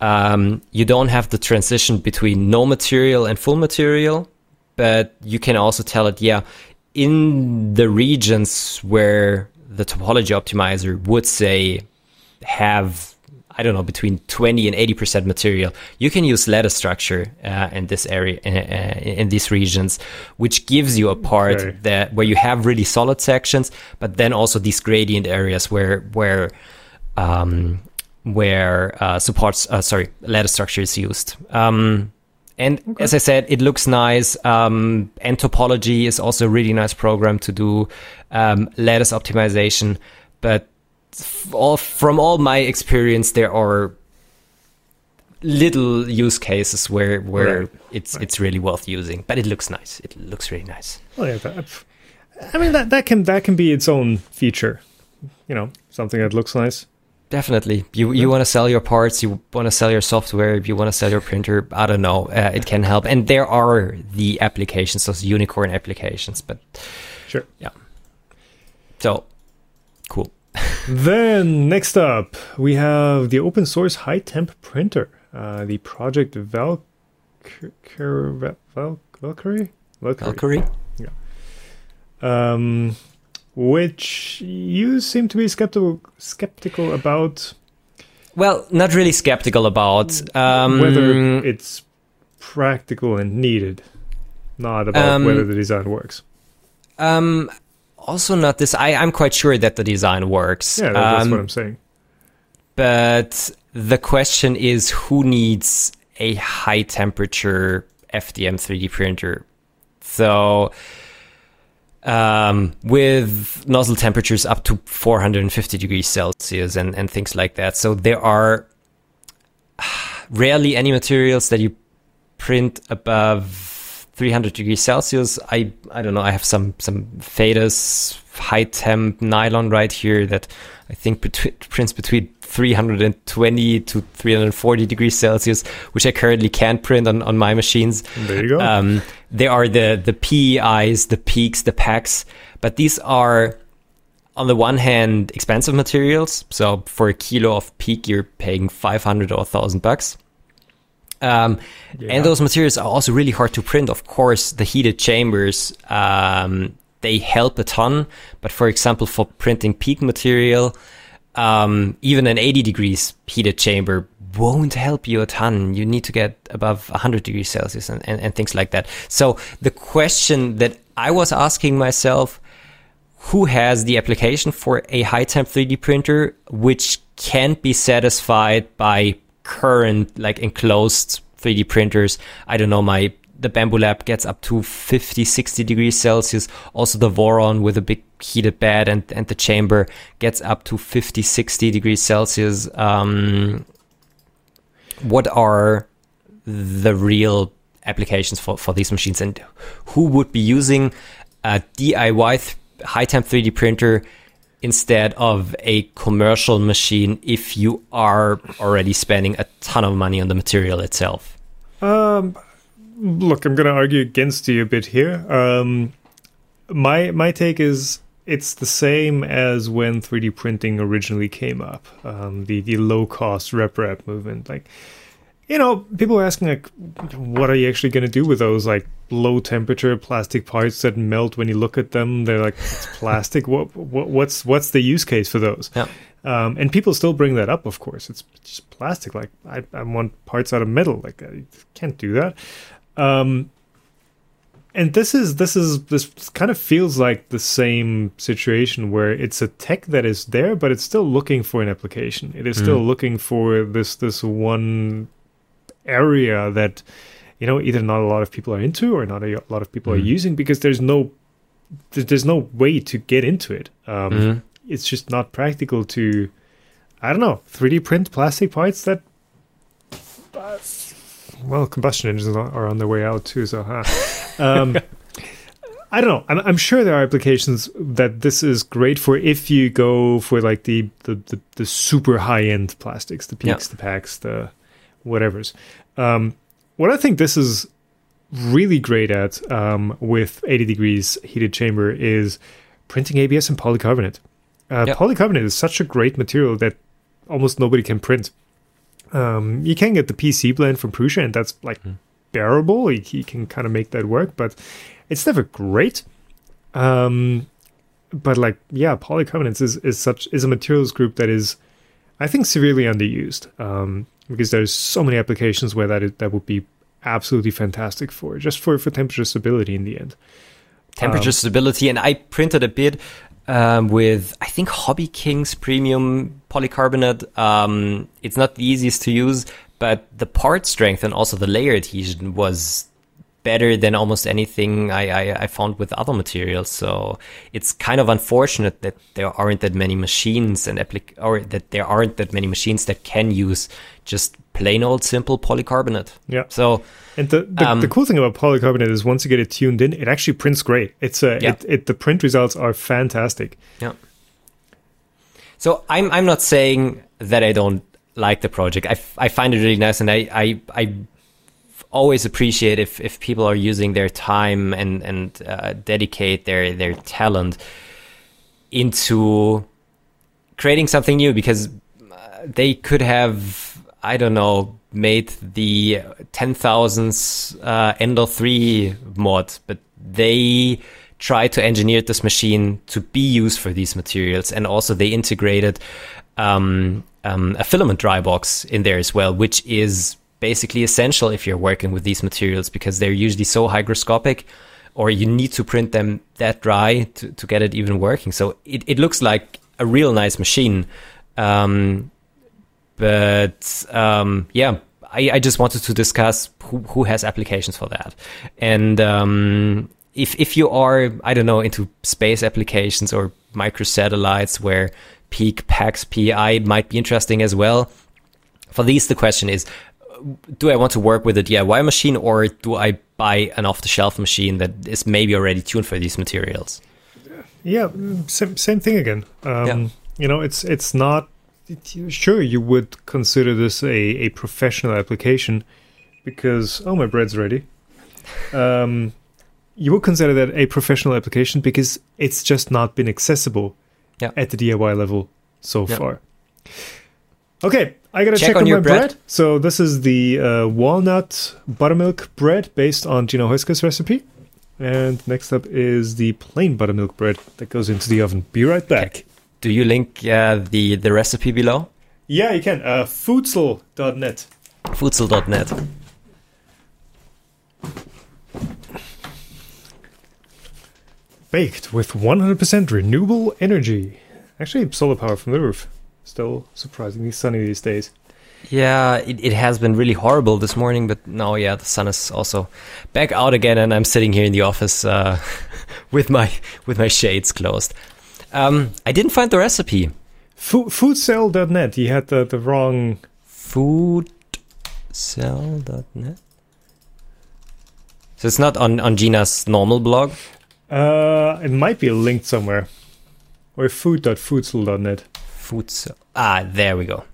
um, you don't have the transition between no material and full material, but you can also tell it, yeah, in the regions where the topology optimizer would say have I don't know between 20 and 80 percent material you can use lattice structure uh, in this area uh, uh, in these regions which gives you a part okay. that where you have really solid sections but then also these gradient areas where where um, where uh, supports uh, sorry lattice structure is used um, and okay. as I said, it looks nice. Um, and topology is also a really nice program to do um, lattice optimization. But all, from all my experience, there are little use cases where where right. it's right. it's really worth using. But it looks nice. It looks really nice. Yeah, that, I mean that that can that can be its own feature. You know, something that looks nice. Definitely. You you want to sell your parts, you want to sell your software, you want to sell your printer, I don't know. Uh, it can help. And there are the applications, those unicorn applications, but Sure. Yeah. So, cool. then next up, we have the open source high temp printer, uh, the project Valkyrie. Valkyrie? Valkyrie? Yeah. Um, which you seem to be skeptical skeptical about. Well, not really skeptical about um, whether it's practical and needed, not about um, whether the design works. Um, also not this. I I'm quite sure that the design works. Yeah, that's what um, I'm saying. But the question is, who needs a high temperature FDM 3D printer? So um, with nozzle temperatures up to 450 degrees Celsius and, and things like that. So there are rarely any materials that you print above 300 degrees Celsius. I I don't know. I have some some Phaetus high temp nylon right here that I think bet- prints between 320 to 340 degrees Celsius, which I currently can't print on, on my machines. There you go. Um, there are the, the PEIs, the PEEKs, the packs, but these are on the one hand expensive materials. So for a kilo of PEEK, you're paying 500 or 1000 bucks. Um, yeah. And those materials are also really hard to print. Of course, the heated chambers, um, they help a ton. But for example, for printing PEEK material, um, even an 80 degrees heated chamber won't help you a ton. You need to get above 100 degrees Celsius and, and, and things like that. So the question that I was asking myself, who has the application for a high temp 3D printer, which can't be satisfied by current, like enclosed 3D printers? I don't know, my the Bambu Lab gets up to 50, 60 degrees Celsius. Also, the Voron with a big heated bed and, and the chamber gets up to 50, 60 degrees Celsius. Um, what are the real applications for, for these machines and who would be using a DIY th- high temp 3D printer instead of a commercial machine if you are already spending a ton of money on the material itself? Um, look, I'm going to argue against you a bit here. Um, my my take is it's the same as when 3D printing originally came up, um, the the low cost RepRap movement. Like, you know, people are asking like, what are you actually going to do with those like low temperature plastic parts that melt when you look at them? They're like it's plastic. what, what what's what's the use case for those? Yeah. Um, and people still bring that up. Of course, it's just plastic. Like I, I want parts out of metal. Like I can't do that. Um, and this is this is this kind of feels like the same situation where it's a tech that is there but it's still looking for an application it is still looking for this this one area that you know either not a lot of people are into or not a lot of people are using because there's no there's no way to get into it um Mhm. it's just not practical to i don't know 3d print plastic parts that uh, well combustion engines are on their way out too so huh um I don't know. I'm, I'm sure there are applications that this is great for if you go for like the the, the, the super high end plastics, the Yeah. PEEKs, the packs, the whatever's. Um, what I think this is really great at um, with 80 degrees heated chamber is printing ABS and polycarbonate. Uh, Yeah. Polycarbonate is such a great material that almost nobody can print. Um, you can get the PC blend from Prusa, and that's like bearable. You, you can kind of make that work, but it's never great. Um, but like, yeah, polycarbonates is, is such is a materials group that is, I think, severely underused. Um, because there's so many applications where that is, that would be absolutely fantastic for just for for temperature stability in the end. temperature Um, stability and i printed a bit um, with i think hobby kings premium polycarbonate um, it's not the easiest to use but the part strength and also the layer adhesion was better than almost anything I, I, I found with other materials so it's kind of unfortunate that there aren't that many machines and applic- or that there aren't that many machines that can use just plain old simple polycarbonate Yeah. so And the the, Um, the cool thing about polycarbonate is once you get it tuned in, it actually prints great. It's a Yeah. it, it the print results are fantastic. Yeah. So I'm I'm not saying that I don't like the project. I, I find it really nice, and I I, I always appreciate if, if people are using their time and and uh, dedicate their their talent into creating something new because uh, they could have I don't know made the ten thousands uh, Ender three mod, but they tried to engineer this machine to be used for these materials, and also they integrated um, um, a filament dry box in there as well, which is basically essential if you're working with these materials because they're usually so hygroscopic or you need to print them that dry to, to get it even working. So it, it looks like a real nice machine. Um, but um, yeah, I, I just wanted to discuss who, who has applications for that. And um, if, if you are, I don't know, into space applications or microsatellites where PEEK PAX PI might be interesting as well, for these, the question is do I want to work with a DIY machine or do I buy an off the shelf machine that is maybe already tuned for these materials? Yeah, mm, same, same thing again. Um, Yeah. You know, it's it's not. It, sure, you would consider this a, a professional application because oh, my bread's ready. Um, you would consider that a professional application because it's just not been accessible Yeah. at the DIY level so Yeah. far. Okay, I gotta Check check, on on, your my bread. bread. So this is the uh, walnut buttermilk bread based on Gino Heuska's recipe. And next up is the plain buttermilk bread that goes into the oven. Be right back. Do you link uh, the, the recipe below? Yeah, you can. Uh, foodsel.net. Foodsel.net. Baked with 100% renewable energy. Actually, solar power from the roof. Still surprisingly sunny these days. Yeah, it, it has been really horrible this morning, but now, yeah, the sun is also back out again, and I'm sitting here in the office uh, with my with my shades closed. Um, I didn't find the recipe. Fo- foodsell.net. You had the, the wrong. Foodcell.net. So it's not on on Gina's normal blog. Uh, it might be linked somewhere. Or food.foodsel.net. Foodsell. Ah, there we go.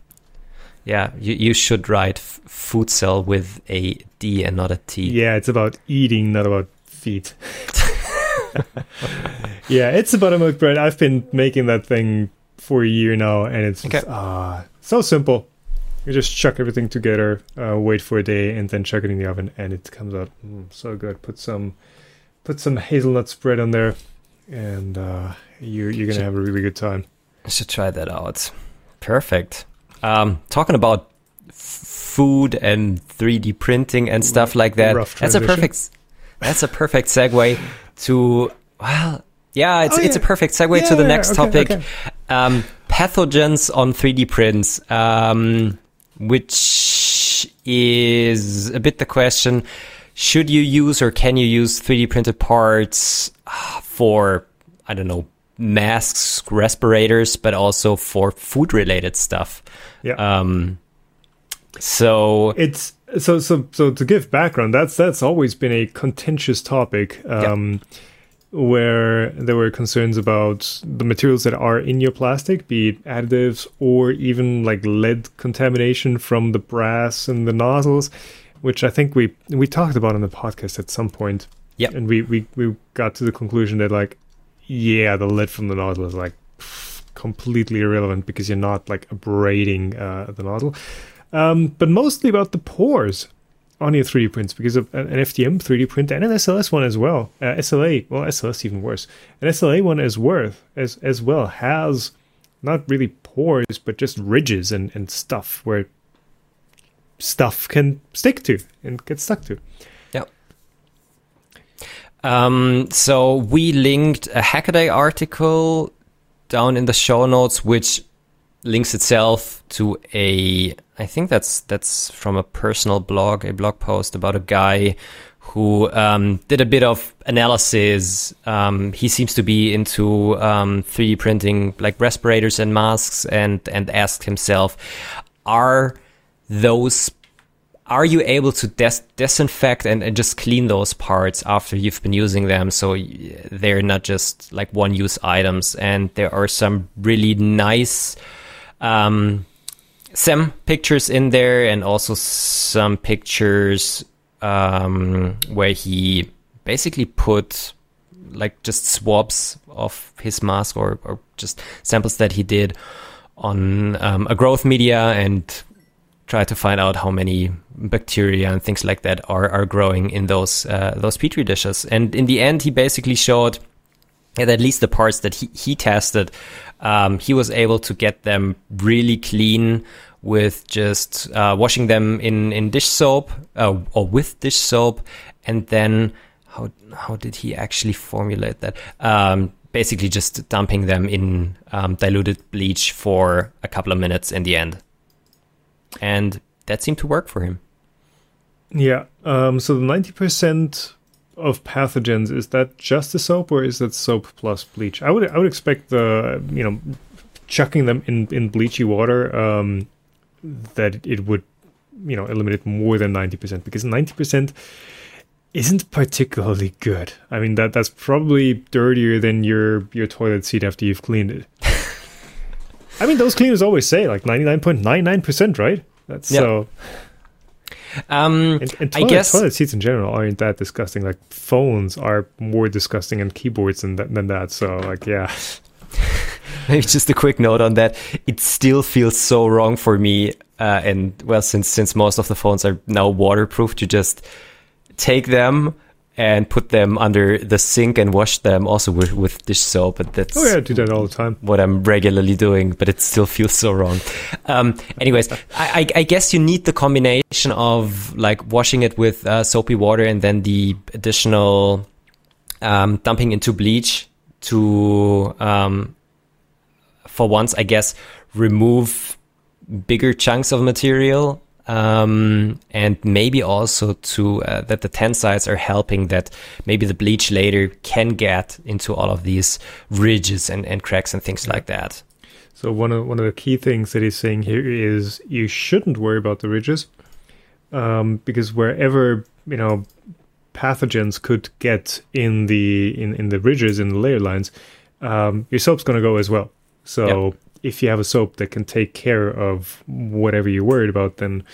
Yeah, you, you should write f- Foodsell with a D and not a T. Yeah, it's about eating, not about feet. yeah, it's about a buttermilk bread. I've been making that thing for a year now, and it's just, Okay. ah so simple. You just chuck everything together, uh, wait for a day, and then chuck it in the oven, and it comes out mm, so good. Put some, put some hazelnut spread on there, and uh, you're you're gonna have a really good time. I should try that out. Perfect. Um, talking about f- food and 3D printing and stuff like that. That's a perfect. that's a perfect segue to well, yeah, it's Oh, it's a perfect segue Yeah, to the yeah, next okay, topic. okay. Um, pathogens on 3D prints, um, which is a bit the question: Should you use or can you use 3D printed parts ah, for I don't know masks, respirators, but also for food related stuff? Yeah. Um, so it's so so so to give background that's that's always been a contentious topic um where there were concerns about the materials that are in your plastic be it additives or even like lead contamination from the brass and the nozzles which i think we we talked about on the podcast at some point Yep. and we we we got to the conclusion that like yeah the lead from the nozzle is like completely irrelevant because you're not like abrading uh, the nozzle um, but mostly about the pores on your 3D prints because of an FDM 3D print and an SLS one as well. Uh, SLA, well, SLS even worse. An SLA one as worth as as well has not really pores but just ridges and and stuff where stuff can stick to and get stuck to. Um, so we linked a Hackaday article down in the show notes, which links itself to a, I think that's that's from a personal blog, a blog post about a guy who um, did a bit of analysis. Um, he seems to be into um, 3D printing, like respirators and masks, and and asked himself, are those are you able to des- disinfect and, and just clean those parts after you've been using them? So they're not just like one use items and there are some really nice um, some pictures in there and also some pictures um, where he basically put like just swabs of his mask or, or just samples that he did on um, a growth media and try to find out how many bacteria and things like that are, are growing in those uh, those petri dishes. And in the end, he basically showed that at least the parts that he, he tested, um, he was able to get them really clean with just uh, washing them in, in dish soap uh, or with dish soap, and then how how did he actually formulate that? Um, basically, just dumping them in um, diluted bleach for a couple of minutes in the end and that seemed to work for him. Yeah. Um, so the ninety percent of pathogens is that just the soap or is that soap plus bleach? I would I would expect the you know chucking them in in bleachy water um, that it would you know eliminate more than ninety percent because ninety percent isn't particularly good. I mean that that's probably dirtier than your your toilet seat after you've cleaned it. I mean those cleaners always say like ninety nine point nine nine percent, right? That's Yeah. so. Um, And, and I toilet, guess- toilet seats in general aren't that disgusting. Like phones are more disgusting and keyboards than that, than that. So like yeah, maybe just a quick note on that. It still feels so wrong for me. Uh, and well, since since most of the phones are now waterproof, to just take them and put them under the sink and wash them also with, with dish soap. But that's oh yeah, I do that all the time. what I'm regularly doing, but it still feels so wrong. Um, anyways, I, I, I guess you need the combination of like washing it with uh, soapy water and then the additional um, dumping into bleach to, um, for once, I guess, remove bigger chunks of material. Um, and maybe also to uh, that the tensides are helping that maybe the bleach later can get into all of these ridges and, and cracks and things like that. So one of one of the key things that he's saying here is you shouldn't worry about the ridges, um, because wherever you know pathogens could get in the in, in the ridges in the layer lines, um, your soap's going to go as well. So Yep. If you have a soap that can take care of whatever you're worried about, then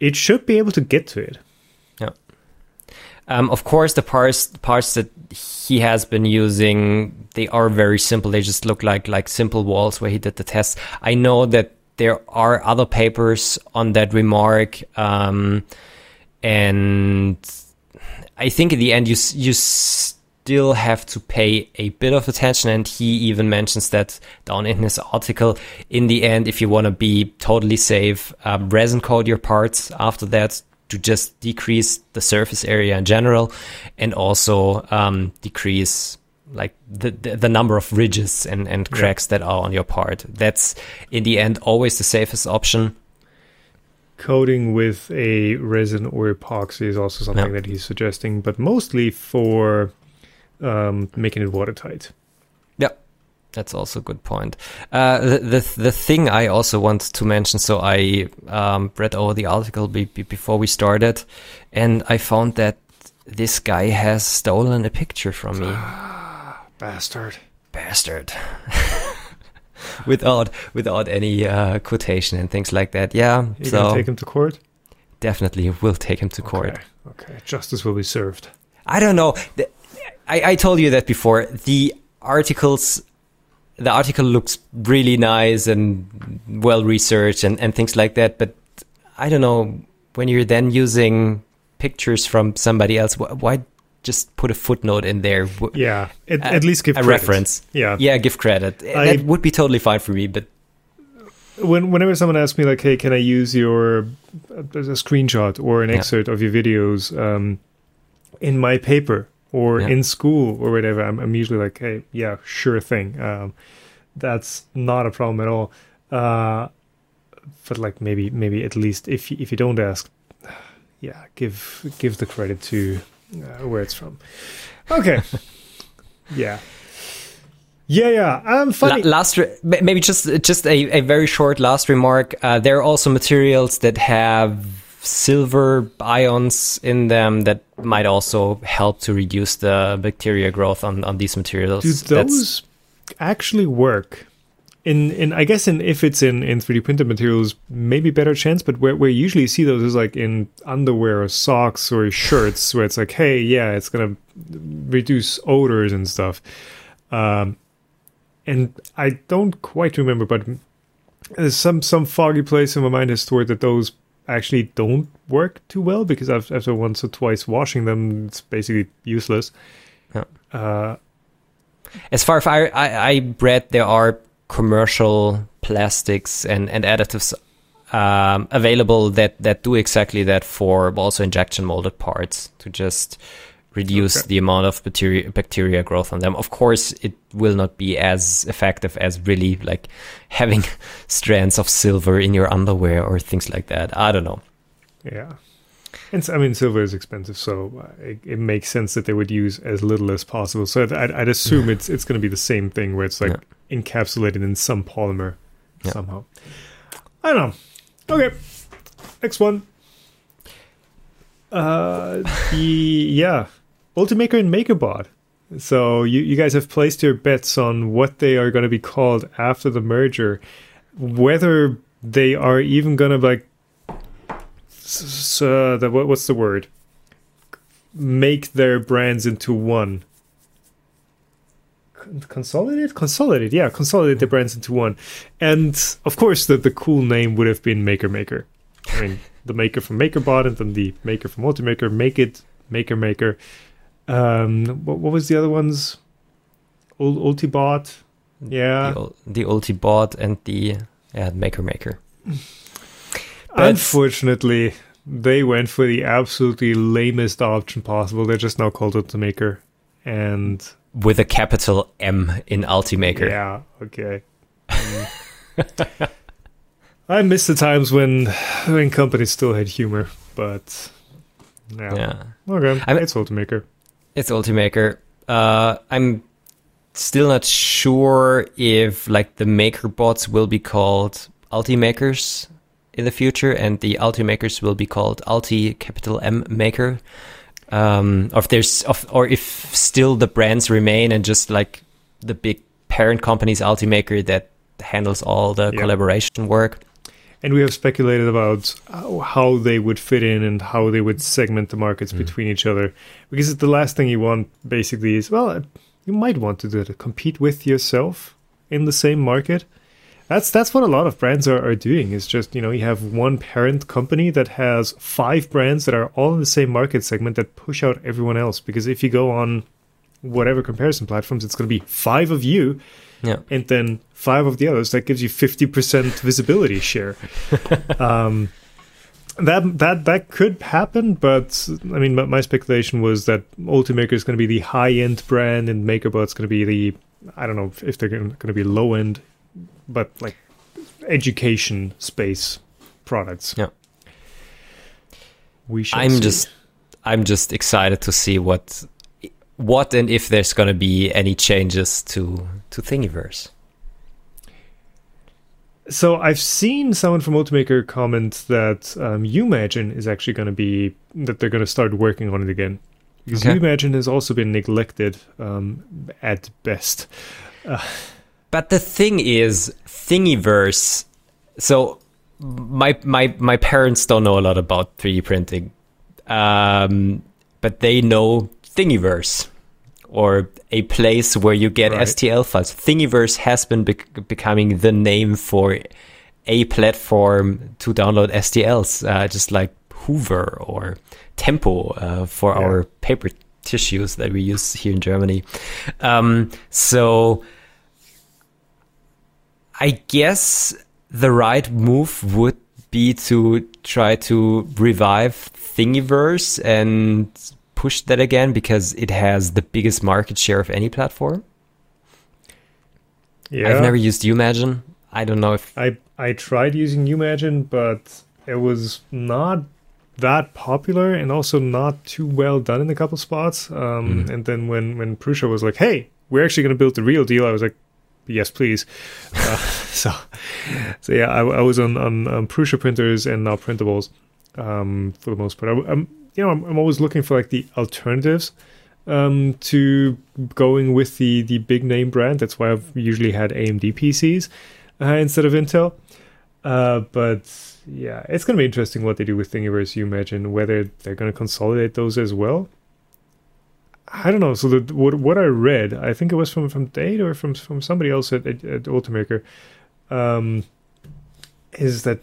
it should be able to get to it. Yeah. Um, of course, the parts parts that he has been using they are very simple. They just look like like simple walls where he did the test. I know that there are other papers on that remark, um, and I think in the end you you still have to pay a bit of attention. And he even mentions that down in his article. In the end, if you want to be totally safe, um, resin coat your parts after that to just decrease the surface area in general, and also um, decrease like the, the, the number of ridges and and cracks yeah. that are on your part. That's in the end always the safest option. Coating with a resin or epoxy is also something yeah. that he's suggesting, but mostly for um, making it watertight. Yeah, that's also a good point. Uh, the, the, the thing I also want to mention. So I um, read over the article be, be before we started, and I found that this guy has stolen a picture from me. Bastard. Bastard. without without any uh, quotation and things like that. Yeah. You so gonna take him to court? Definitely, we'll take him to okay. court. Okay. Justice will be served. I don't know. The, I, I told you that before. The articles, the article looks really nice and well researched and, and things like that. But I don't know when you're then using pictures from somebody else. Why just put a footnote in there? Yeah, at, uh, at least give a credit. reference. Yeah, yeah, give credit. I, that would be totally fine for me. But when whenever someone asks me like, "Hey, can I use your a screenshot or an excerpt of your videos um, in my paper?" Or yeah. in school or whatever, I'm, I'm, usually like, hey, yeah, sure thing. Um, that's not a problem at all. Uh, but like maybe maybe at least if if you don't ask, yeah, give give the credit to uh, where it's from. Okay, yeah. Yeah, yeah. Um, funny. La- last, re- maybe just just a, a very short last remark. Uh, there are also materials that have silver ions in them that might also help to reduce the bacteria growth on, on these materials. Do those That's, actually work? In, in I guess in if it's in, in 3D printed materials, maybe better chance, but where, where you usually see those is like in underwear or socks or shirts where it's like, hey, yeah, it's gonna reduce odors and stuff. Um, and I don't quite remember, but there's some some foggy place in my mind has stored that those actually don't work too well because after once or twice washing them, it's basically useless. Yeah. Uh, as far as I, I, I read, there are commercial plastics and, and additives um, available that, that do exactly that for also injection molded parts to just reduce okay. the amount of bacteria, bacteria growth on them. Of course, it will not be as effective as really like having strands of silver in your underwear or things like that. I don't know. Yeah. And I mean, silver is expensive, so uh, it, it, makes sense that they would use as little as possible. So I'd, I'd assume it's it's going to be the same thing where it's like yeah. encapsulated in some polymer yeah. somehow. I don't know. Okay, next one. Uh, the yeah, Ultimaker and MakerBot. So you, you guys have placed your bets on what they are going to be called after the merger, whether they are even going to like, uh, the, what, what's the word? Make their brands into one. Consolidate, consolidate, yeah, consolidate the brands into one, and of course, the the cool name would have been Maker Maker. I mean, the maker from MakerBot and then the maker from Ultimaker. Make it Maker Maker um, what, what was the other ones? Ultibot. Yeah. The, the Ultibot and the yeah, Maker Maker. Unfortunately, they went for the absolutely lamest option possible. They're just now called Ultimaker. And with a capital M in Ultimaker. Yeah, okay. Um, I miss the times when when companies still had humor, but yeah. yeah. Okay, I mean, it's Ultimaker. It's Ultimaker. Uh, I'm still not sure if like the maker bots will be called Ultimakers in the future, and the Ultimakers will be called Ulti capital M Maker. Um, or if there's, of, or if still the brands remain and just like the big parent company's Ultimaker that handles all the collaboration work and we have speculated about how they would fit in and how they would segment the markets mm. between each other. Because the last thing you want basically is well you might want to do it. Compete with yourself in the same market. That's that's what a lot of brands are, are doing. Is just you know you have one parent company that has five brands that are all in the same market segment that push out everyone else. Because if you go on whatever comparison platforms it's going to be five of you yeah. and then five of the others. That gives you 50% visibility share. um, that that that could happen, but I mean, my, my speculation was that Ultimaker is going to be the high end brand, and MakerBot's going to be the I don't know if they're going to be low end, but like education space products. Yeah. We shall I'm see. just I'm just excited to see what what and if there's going to be any changes to to Thingiverse. So I've seen someone from Ultimaker comment that um, YouMagine is actually going to be that they're going to start working on it again because Okay. YouMagine has also been neglected um, at best. But the thing is, Thingiverse. So my my my parents don't know a lot about 3D printing, um, but they know Thingiverse or a place where you get Right. STL files. Thingiverse has been bec- becoming the name for a platform to download STLs, uh, just like Hoover or Tempo uh, for Yeah. our paper tissues that we use here in Germany. Um, so I guess the right move would be to try to revive Thingiverse and push that again because it has the biggest market share of any platform. Yeah, I've never used YouMagine. I don't know if I I tried using YouMagine, but it was not that popular and also not too well done in a couple spots. Um, And then when when Prusa was like, "Hey, we're actually going to build the real deal," I was like, "Yes, please." uh, so so yeah, I, I was on on um, Prusa printers and now printables um, for the most part. I, am you know I'm, I'm always looking for like the alternatives um, to going with the the big name brand. That's why I've usually had AMD PCs uh, instead of Intel. Uh, but yeah, it's going to be interesting what they do with Thingiverse. YouMagine whether they're going to consolidate those as well. I don't know. So the, what what I read, I think it was from from Date or from from somebody else at at, at Ultimaker, um, is that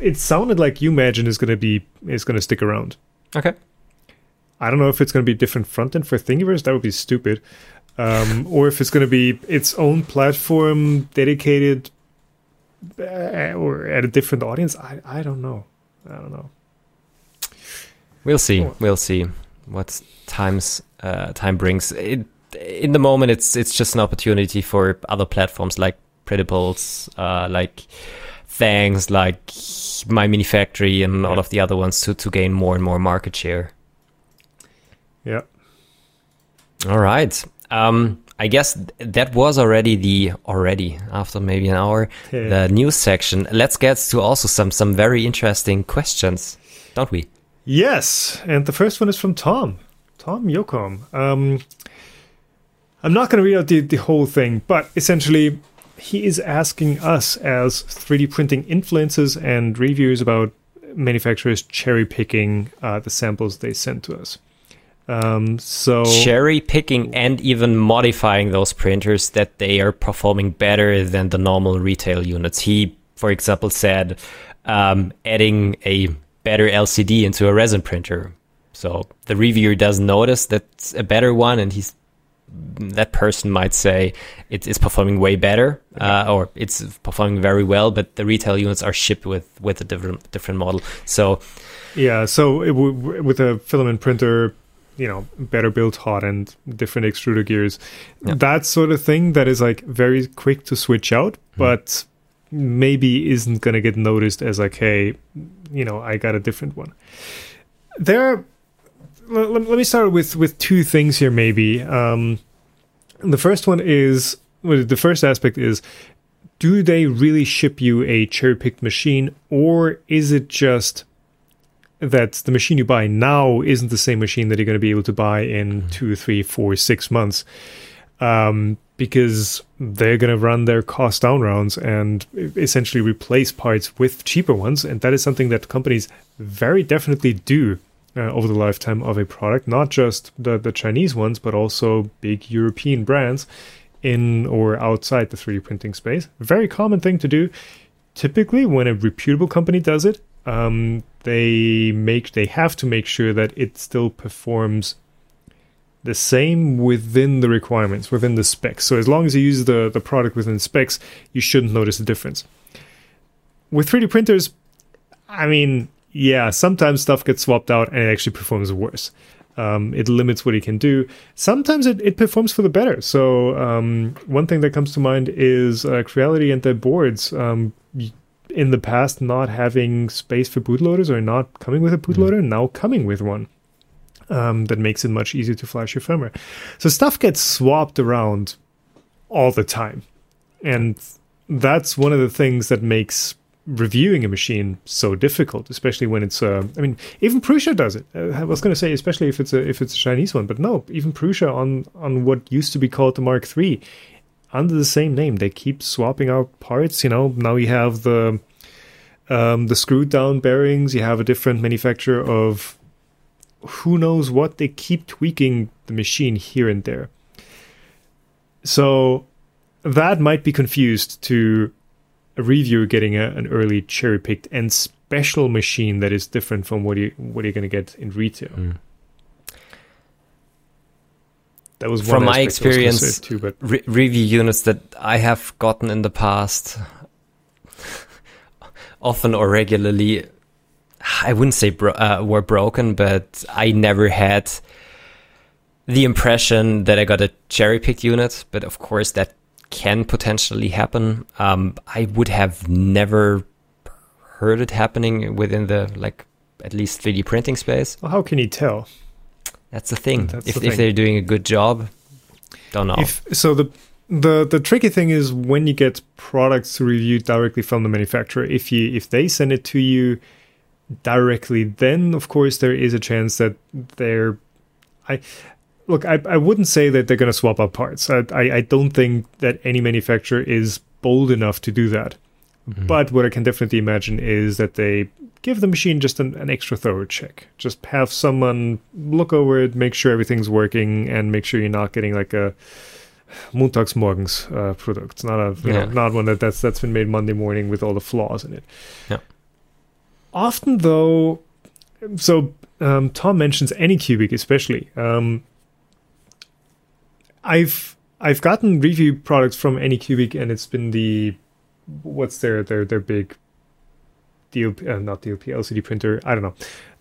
it sounded like YouMagine is going to be is going to stick around. Okay. I don't know if it's going to be a different front end for Thingiverse. That would be stupid. Um, or if it's going to be its own platform dedicated uh, or at a different audience. I, I don't know. I don't know. We'll see. We'll see what times uh, time brings. It, in the moment, it's it's just an opportunity for other platforms like Printables, uh, like Thangs, like My Mini Factory, and all of the other ones to to gain more and more market share. Yeah. All right. Um, I guess that was already the already after maybe an hour Yeah. the news section. Let's get to also some some very interesting questions, don't we? Yes, and the first one is from Tom. Tom Yokom. Um, I'm not going to read out the, the whole thing, but essentially, he is asking us as 3D printing influencers and reviewers about manufacturers cherry picking uh, the samples they send to us. Um, so cherry picking and even modifying those printers that they are performing better than the normal retail units. He, for example, said um, adding a better LCD into a resin printer. So the reviewer doesn't notice that's a better one, and he's that person might say it is performing way better, uh, or it's performing very well, but the retail units are shipped with with a different different model. So Yeah, so it w- with a filament printer, you know, better built hotend different extruder gears, Yeah. that sort of thing that is like very quick to switch out, but maybe isn't going to get noticed as like, hey, you know, I got a different one. There, let, let me start with with two things here. Maybe um, the first one is well, the first aspect is do they really ship you a cherry picked machine, or is it just that the machine you buy now isn't the same machine that you're going to be able to buy in two, three, four, six months? Um, because they're going to run their cost down rounds and essentially replace parts with cheaper ones. And that is something that companies very definitely do uh, over the lifetime of a product, not just the, the Chinese ones, but also big European brands in or outside the 3D printing space. Very common thing to do. Typically, when a reputable company does it, um, they make they have to make sure that it still performs the same within the requirements, within the specs. So as long as you use the, the product within specs, you shouldn't notice a difference. With 3D printers, I mean, yeah, sometimes stuff gets swapped out and it actually performs worse. Um, it limits what it can do. Sometimes it, it performs for the better. So um, one thing that comes to mind is uh, Creality and their boards. Um, in the past, not having space for bootloaders or not coming with a bootloader, mm. now coming with one. Um, that makes it much easier to flash your firmware. So stuff gets swapped around all the time, and that's one of the things that makes reviewing a machine so difficult, especially when it's. Uh, I mean, even Prusa does it. Uh, I was going to say, especially if it's a if it's a Chinese one, but no, even Prusa on on what used to be called the Mark III, under the same name, they keep swapping out parts. You know, now you have the um, the screwed down bearings. You have a different manufacturer of who knows what. They keep tweaking the machine here and there. So that might be confused to a reviewer getting a, an early cherry picked and special machine that is different from what you what you're going to get in retail. Mm. That was from my experience. Too, but re- review units that I have gotten in the past, often or regularly, I wouldn't say bro- uh, were broken, but I never had the impression that I got a cherry picked unit. But of course, that can potentially happen. Um, I would have never heard it happening within the like at least 3D printing space. Well, how can you tell? That's the thing. That's if, the if they're doing a good job, don't know. If, so the the the tricky thing is when you get products to review directly from the manufacturer. If you if they send it to you directly, then of course there is a chance that they're I look, I, I wouldn't say that they're going to swap out parts. I, I, I, don't think that any manufacturer is bold enough to do that. Mm-hmm. But what I can definitely imagine is that they give the machine just an, an, extra thorough check. Just have someone look over it, make sure everything's working, and make sure you're not getting like a Montagsmorgens uh, product. Not a you yeah. know, not one that that's that's been made Monday morning with all the flaws in it. Yeah. Often though, so um, Tom mentions Anycubic especially. Um, I've I've gotten review products from Anycubic, and it's been the what's their their their big DLP, uh, not DLP LCD printer. I don't know.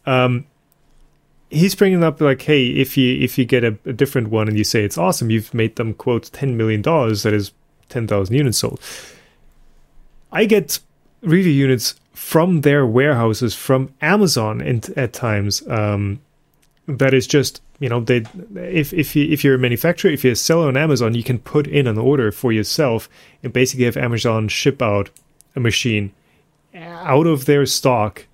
Um, he's bringing up like, hey, if you if you get a, a, different one and you say it's awesome, you've made them quote ten million dollars. That is ten thousand units sold. I get review units from their warehouses from Amazon and at times. Um, that is just you know they if if you if you're a manufacturer if you're a seller on Amazon you can put in an order for yourself and basically have Amazon ship out a machine out of their stock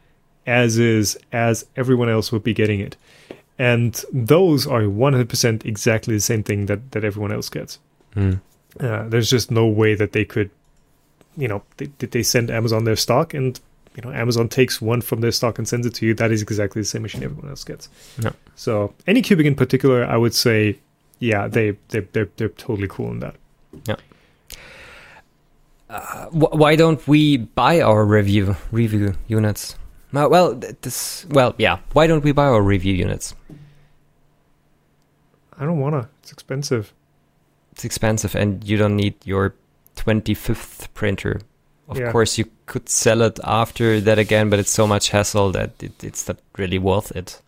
as is as everyone else would be getting it and those are 100% exactly the same thing that that everyone else gets mm. uh, there's just no way that they could you know did they, they send Amazon their stock and you know Amazon takes one from their stock and sends it to you, that is exactly the same machine everyone else gets. Yeah. So Anycubic in particular, I would say, yeah, they they they're they're totally cool in that. Yeah. Uh, wh- why don't we buy our review review units? Uh, well, this well, yeah. Why don't we buy our review units? I don't wanna. It's expensive. It's expensive, and you don't need your twenty fifth printer of yeah. course, you could sell it after that again, but it's so much hassle that it, it's not really worth it.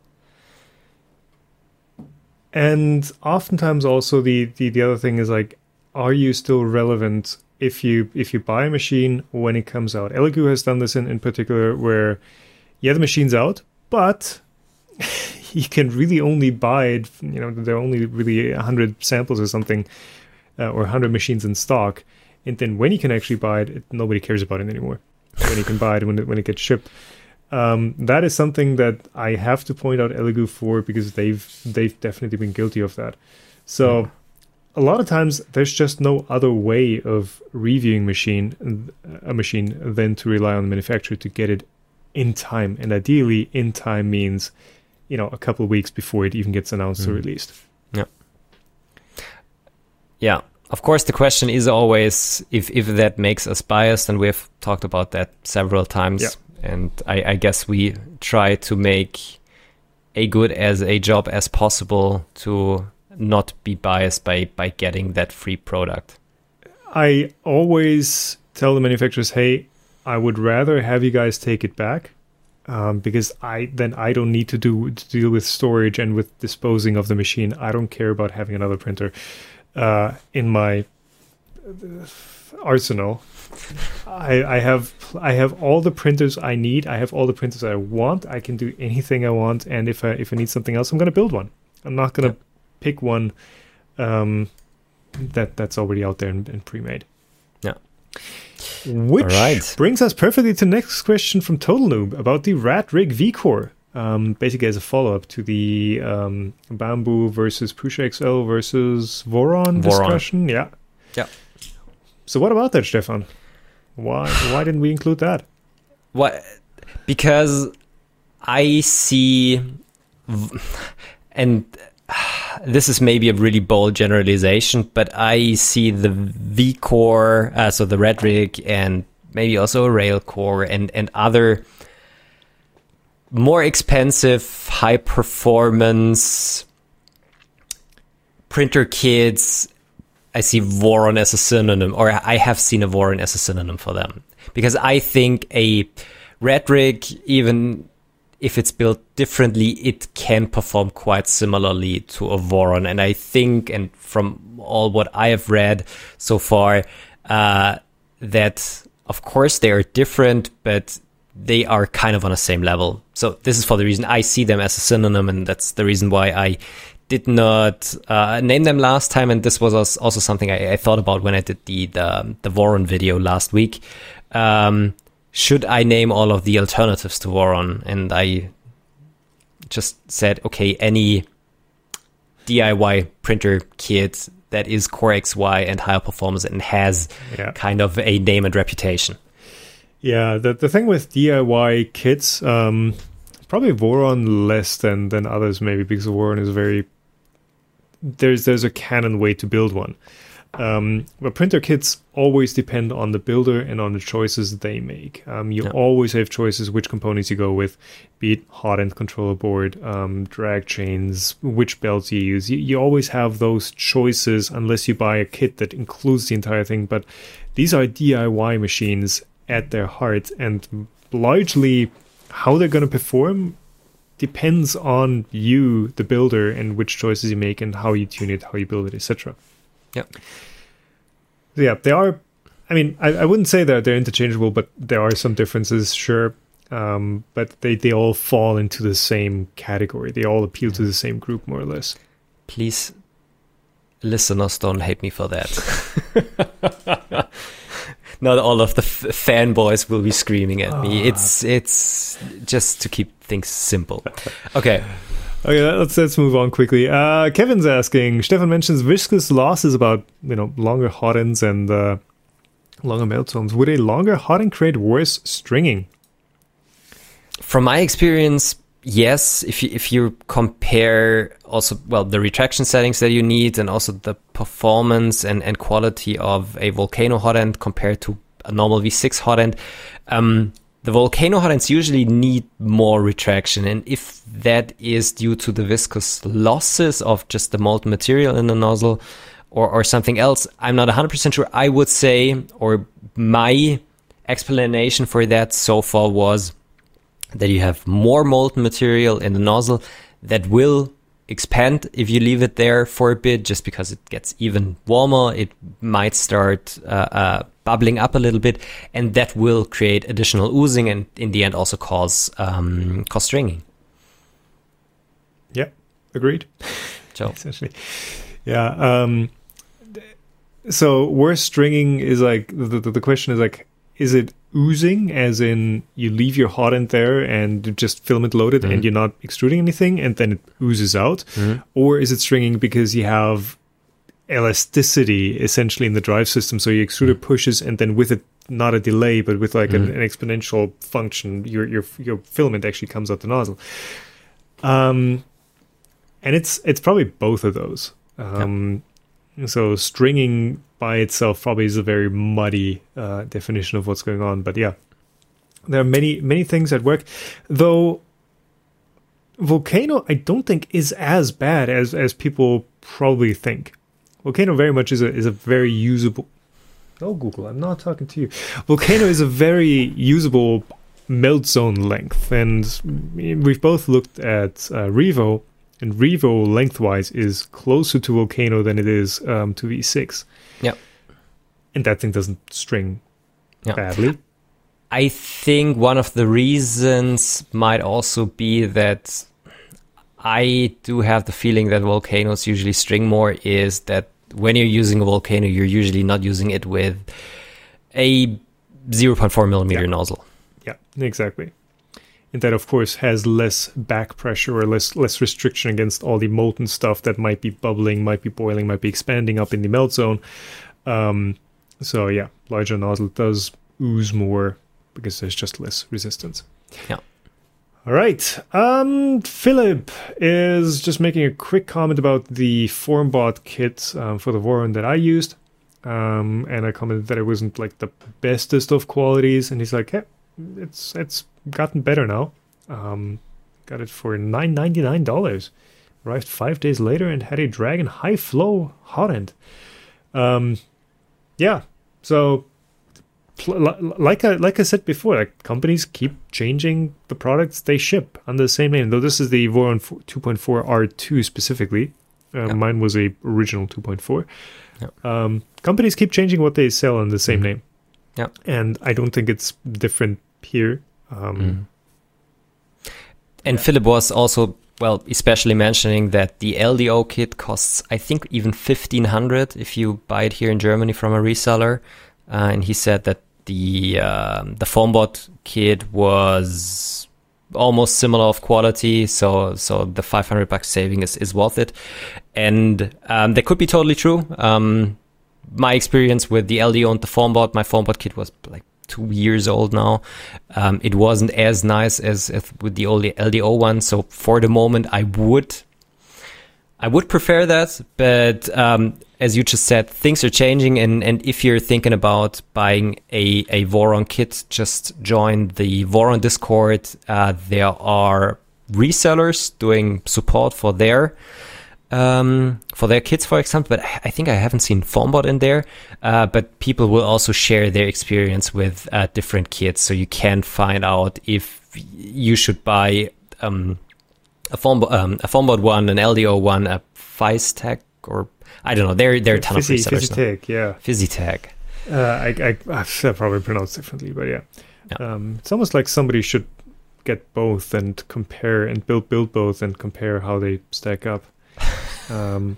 And oftentimes, also the, the the other thing is like, are you still relevant if you if you buy a machine when it comes out? Elegoo has done this in in particular, where yeah, the machine's out, but you can really only buy it. You know, there are only really hundred samples or something, uh, or hundred machines in stock and then when you can actually buy it, it nobody cares about it anymore. when you can buy it when it, when it gets shipped. Um, that is something that I have to point out Elegoo for because they've they've definitely been guilty of that. So mm. a lot of times there's just no other way of reviewing machine a machine than to rely on the manufacturer to get it in time, and ideally in time means you know a couple of weeks before it even gets announced mm. or released. Yeah. Yeah, of course, the question is always if if that makes us biased, and we've talked about that several times. Yeah. And I, I guess we try to make a good as a job as possible to not be biased by by getting that free product. I always tell the manufacturers, "Hey, I would rather have you guys take it back um, because I then I don't need to do to deal with storage and with disposing of the machine. I don't care about having another printer uh, in my arsenal. I, I have I have all the printers I need. I have all the printers I want. I can do anything I want. And if I if I need something else, I'm going to build one. I'm not going to yeah. pick one um, that that's already out there and, and pre-made. Yeah. Which right. brings us perfectly to the next question from Total Noob about the RatRig V-Core. Um, basically, as a follow up to the um, Bambu versus Prusa XL versus Voron, Voron discussion. Yeah. Yeah. So, what about that, Stefan? Why why didn't we include that? What? Because I see, and this is maybe a really bold generalization, but I see the V core, uh, so the RatRig, and maybe also a Railcore and and other more expensive, high performance printer kits. I see Voron as a synonym, or I have seen a Voron as a synonym for them because I think a RatRig, even if it's built differently, it can perform quite similarly to a Voron. And I think, and from all what I have read so far, uh, that of course they are different, but they are kind of on the same level. So this is for the reason I see them as a synonym, and that's the reason why I did not uh, name them last time. And this was also something I, I, thought about when I did the the, the Voron video last week. Um, should I name all of the alternatives to Voron? And I just said, okay, any DIY printer kit that is Core XY and higher performance and has yeah. kind of a name and reputation. Yeah, the the thing with DIY kits, um, probably Voron less than than others maybe because Voron is very there's there's a canon way to build one. Um, but printer kits always depend on the builder and on the choices they make. Um, you yeah. always have choices which components you go with, be it hot end controller board, um, drag chains, which belts you use. You, you always have those choices unless you buy a kit that includes the entire thing. But these are DIY machines at their heart, and largely how they're going to perform depends on you, the builder, and which choices you make and how you tune it, how you build it, etc. Yeah. Yeah, they are. I mean, I, I wouldn't say that they're interchangeable, but there are some differences, sure. Um, but they, they all fall into the same category. They all appeal to the same group, more or less. Please, listeners, don't hate me for that. Not all of the f- fanboys will be screaming at me. It's it's just to keep things simple. Okay. Okay, let's let's move on quickly. Uh, Kevin's asking. Stefan mentions viscous loss is about you know longer hot ends and uh, longer melt zones. Would a longer hot end create worse stringing? From my experience, yes. If you if you compare also well the retraction settings that you need and also the performance and and quality of a volcano hot end compared to a normal V6 hot end, um, the volcano hot ends usually need more retraction. And if that is due to the viscous losses of just the molten material in the nozzle or, or something else, I'm not 100% sure. I would say, or my explanation for that so far was that you have more molten material in the nozzle that will expand if you leave it there for a bit just because it gets even warmer it might start uh, uh, bubbling up a little bit, and that will create additional oozing and in the end also cause um, cause stringing. Yeah, agreed. So essentially, yeah. Um, so worse stringing is like the, the, the question is like is it oozing as in you leave your hot end there and just filament loaded mm-hmm. and you're not extruding anything and then it oozes out mm-hmm. or is it stringing because you have elasticity essentially in the drive system. So your extruder mm. pushes, and then with it, not a delay, but with like mm. an, an, exponential function, your your your filament actually comes out the nozzle. Um, and it's it's probably both of those. Um, yep. So stringing by itself probably is a very muddy uh, definition of what's going on. But yeah, there are many many things at work, though. Volcano, I don't think is as bad as as people probably think. Volcano very much is a is a very usable. Oh, Google, I'm not talking to you. Volcano is a very usable melt zone length, and we've both looked at uh, Revo, and Revo lengthwise is closer to Volcano than it is um, to V6. Yep. And that thing doesn't string Yeah. badly. I think one of the reasons might also be that I do have the feeling that volcanoes usually string more is that when you're using a volcano, you're usually not using it with a 0.4 millimeter Yeah. nozzle. Yeah, exactly. And that, of course, has less back pressure or less less restriction against all the molten stuff that might be bubbling, might be boiling, might be expanding up in the melt zone. Um, so yeah, larger nozzle does ooze more because there's just less resistance. Yeah. All right. Um, Philip is just making a quick comment about the Formbot kit um, for the Voron that I used. Um, and I commented that it wasn't like the bestest of qualities, and he's like, "Hey, it's it's gotten better now. Um, got it for nine ninety nine dollars. Arrived five days later and had a Dragon high flow hot end. Um, yeah. So, like I like I said before, like companies keep changing the products they ship under the same name. Though this is the Voron two point four R two specifically. Uh, Yeah. Mine was a original two point four. Yeah. Um, companies keep changing what they sell under the same Mhm. name. Yeah. And I don't think it's different here. Um, Mm. And Yeah. Philip was also well, especially mentioning that the LDO kit costs, I think, even fifteen hundred if you buy it here in Germany from a reseller. Uh, and he said that the um, the Formbot kit was almost similar of quality, so so the five hundred bucks saving is, is worth it. And um, that could be totally true. Um, my experience with the LDO and the Formbot, my Formbot kit was like two years old now. Um, it wasn't as nice as, as with the old LDO one. So for the moment, I would, I would prefer that. But um, as you just said, things are changing, and and if you're thinking about buying a a Voron kit, just join the Voron Discord. Uh, there are resellers doing support for their um, for their kids, for example. But I think I haven't seen Formbot in there. Uh, but people will also share their experience with uh, different kits, so you can find out if you should buy um, a Formbot, um, a Formbot one, an LDO one, a Feistech, or I don't know. There, there are a ton Fizzy, of resellers now. Fizzy yeah. Physitech. Uh, I, I, I probably pronounce differently, but yeah. Yeah. Um, it's almost like somebody should get both and compare and build build both and compare how they stack up. Um,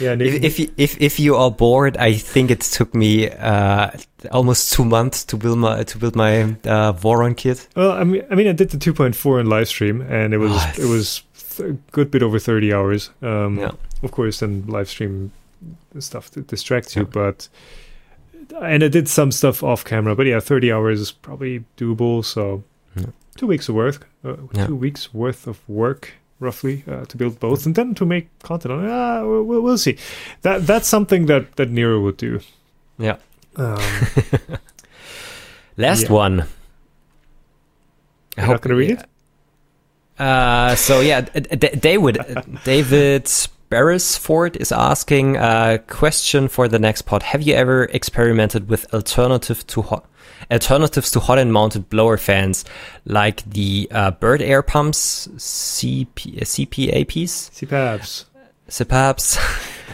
yeah, If, if you if if you are bored, I think it took me uh, almost two months to build my to build my uh, Voron kit. well, I mean, I mean, I did the 2.4 in live stream, and it was Oh, it was th- a good bit over 30 hours. Um, Yeah. Of course, then live stream stuff that distracts you, Yeah. but and I did some stuff off camera, but yeah, 30 hours is probably doable. So Yeah. two weeks of work, uh, two weeks worth of work roughly uh, to build both, and then to make content on it. Ah, we'll, we'll see. That that's something that that Nero would do. Yeah. Um, Last Yeah. one. I You're not gonna read it? Uh, so yeah, David David Beresford is asking a question for the next pod. Have you ever experimented with alternative to hot, alternatives to hot and mounted blower fans like the uh, bird air pumps, CP, CPAPs? CPAPs. CPAPs,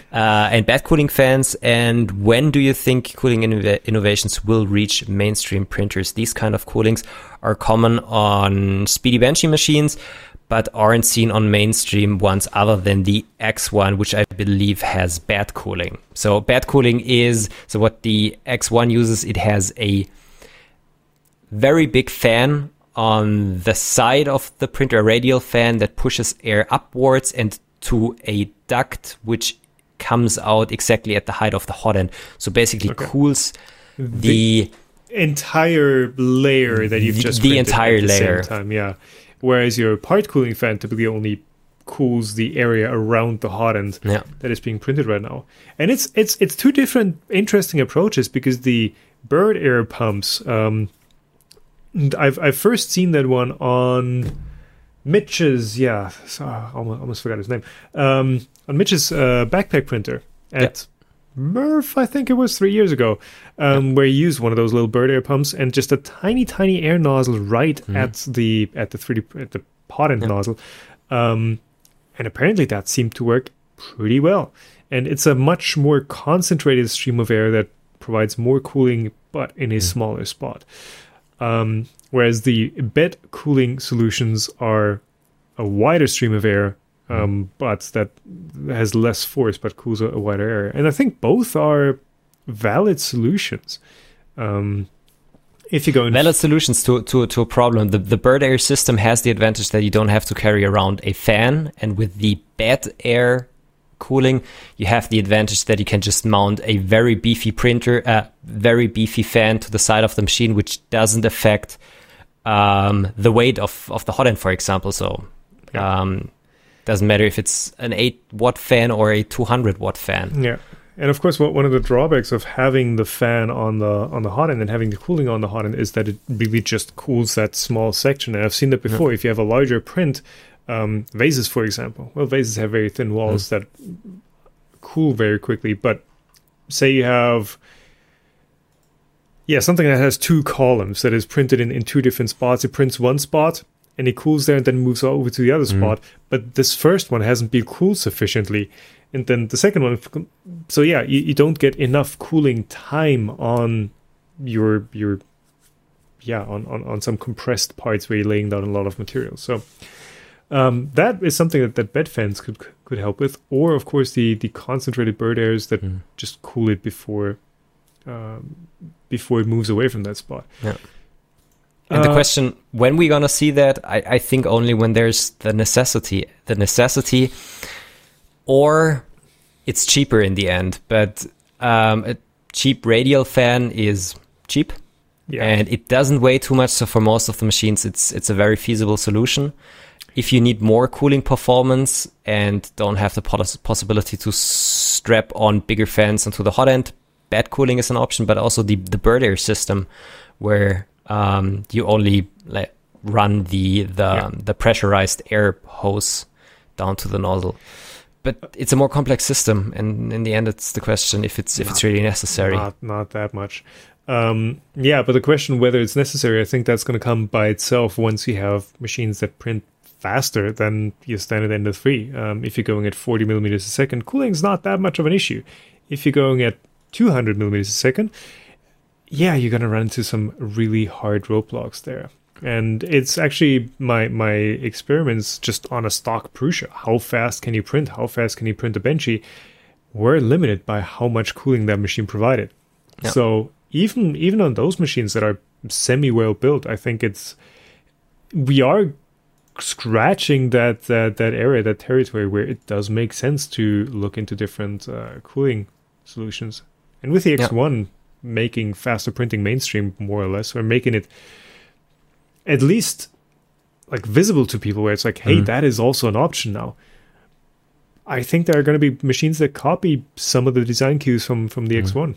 uh, and bad cooling fans. And when do you think cooling innov- innovations will reach mainstream printers? These kind of coolings are common on Speedy Banshee machines, but aren't seen on mainstream ones other than the X1, which I believe has bad cooling. So bad cooling is so what the X1 uses. It has a very big fan on the side of the printer, a radial fan that pushes air upwards and to a duct which comes out exactly at the height of the hot end. So basically Okay. cools the, entire layer that you've The- just the entire at the same layer. time, yeah. Whereas your part cooling fan typically only cools the area around the hot end yeah that is being printed right now. And it's it's it's two different interesting approaches because the bird air pumps um and I've I've first seen that one on Mitch's yeah, so, I almost, almost forgot his name. Um on Mitch's uh, backpack printer at MRRF, I think it was three years ago, um, where he used one of those little bird air pumps and just a tiny, tiny air nozzle right at the at the 3D at the hot end nozzle, um, and apparently that seemed to work pretty well. And it's a much more concentrated stream of air that provides more cooling, but in a smaller spot. Um, whereas the bed cooling solutions are a wider stream of air, um, but that has less force but cools a, a wider area. And I think both are valid solutions. Um, if you go in Valid solutions to, to, to a problem. The, the bird air system has the advantage that you don't have to carry around a fan. And with the bed air cooling, you have the advantage that you can just mount a very beefy printer, a uh, very beefy fan to the side of the machine, which doesn't affect um, the weight of, of the hot end, for example. So, Yeah. um, doesn't matter if it's an 8 watt fan or a 200 watt fan. Yeah, and of course, what one of the drawbacks of having the fan on the on the hot end and having the cooling on the hot end is that it really just cools that small section. And I've seen that before. If you have a larger print, um, vases, for example, well, vases have very thin walls that cool very quickly. But say you have yeah something that has two columns that is printed in, in two different spots. It prints one spot and it cools there and then moves over to the other spot. But this first one hasn't been cooled sufficiently. And then the second one, so yeah, you, you don't get enough cooling time on your your yeah on, on, on some compressed parts where you're laying down a lot of material. So um, that is something that, that bed fans could could help with, or of course the the concentrated bird airs that Mm. just cool it before um, before it moves away from that spot. Yeah. And the Uh, question, when we gonna see that? I, I think only when there's the necessity, the necessity, or it's cheaper in the end. But um, a cheap radial fan is cheap, Yeah, and it doesn't weigh too much. So for most of the machines, it's it's a very feasible solution. If you need more cooling performance and don't have the poss- possibility to strap on bigger fans onto the hot end, bed cooling is an option. But also the the bird air system, where um, you only like run the the Yeah. the pressurized air hose down to the nozzle. But it's a more complex system, and in the end, it's the question if it's if it's really necessary. Not not that much. Um, yeah, but the question whether it's necessary, I think that's going to come by itself once you have machines that print faster than your standard Ender 3. Um, if you're going at 40 millimeters a second, cooling is not that much of an issue. If you're going at 200 millimeters a second, yeah, you're going to run into some really hard roadblocks there. And it's actually my my experiments just on a stock Prusa. How fast can you print? How fast can you print a Benchy? Were limited by how much cooling that machine provided. Yeah. So even even on those machines that are semi well built, I think it's we are scratching that that that area, that territory where it does make sense to look into different uh, cooling solutions. And with the X1 making faster printing mainstream more or less, or making it at least like visible to people, where it's like, hey, Mhm. that is also an option now. I think there are going to be machines that copy some of the design cues from from the Mhm. X1.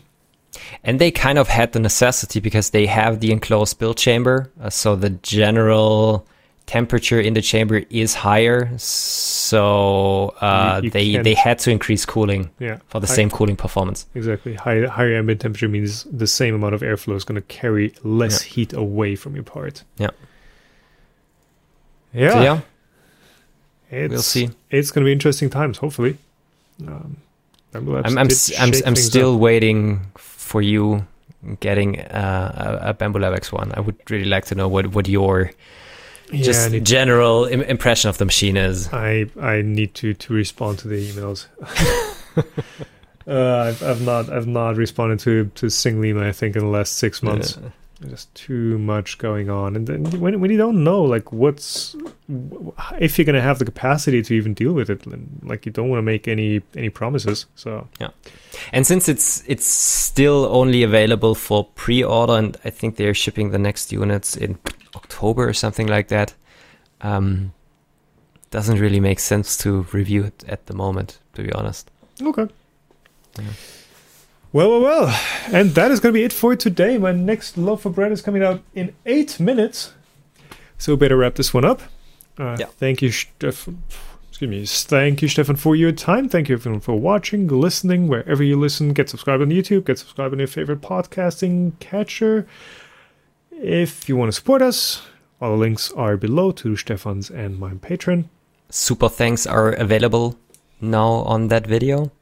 And they kind of had the necessity because they have the enclosed build chamber, uh, so the general temperature in the chamber is higher. So uh, You- you they can't- they had to increase cooling Yeah, for the I- same cooling performance. Exactly. High, higher ambient temperature means the same amount of airflow is going to carry less heat away from your part. Yeah. Yeah. So yeah, It's, we'll see. It's going to be interesting times, hopefully. Um, I'm I'm I'm, I'm still up. waiting for you getting uh, a, a Bambu Lab X1. I would really like to know what what your Yeah, just general Im- impression of the machine is. I I need to to respond to the emails. uh, I've, I've not I've not responded to to single email. I think in the last six months. Uh, There's too much going on, and then when when you don't know like what's if you're gonna have the capacity to even deal with it, like you don't want to make any any promises. So Yeah. And since it's it's still only available for pre-order, and I think they're shipping the next units in October or something like that, um, doesn't really make sense to review it at the moment, to be honest. okay. Yeah. Well, well, well, and that is going to be it for today. My next loaf of bread is coming out in eight minutes, so better wrap this one up. Uh, Yeah. Thank you, Stefan. excuse me. Thank you, Stefan, for your time. Thank you everyone for watching, listening, wherever you listen. Get subscribed on YouTube. Get subscribed on your favorite podcasting catcher. If you want to support us, all the links are below to Stefan's and my Patreon. Super thanks are available now on that video.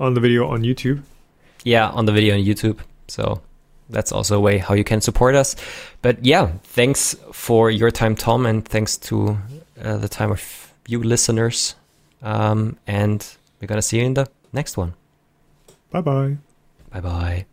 On the video on YouTube. Yeah, on the video on YouTube. So that's also a way how you can support us. But yeah, thanks for your time, Tom, and thanks to uh, the time of you listeners. Um, and we're gonna see you in the next one. Bye bye. Bye bye.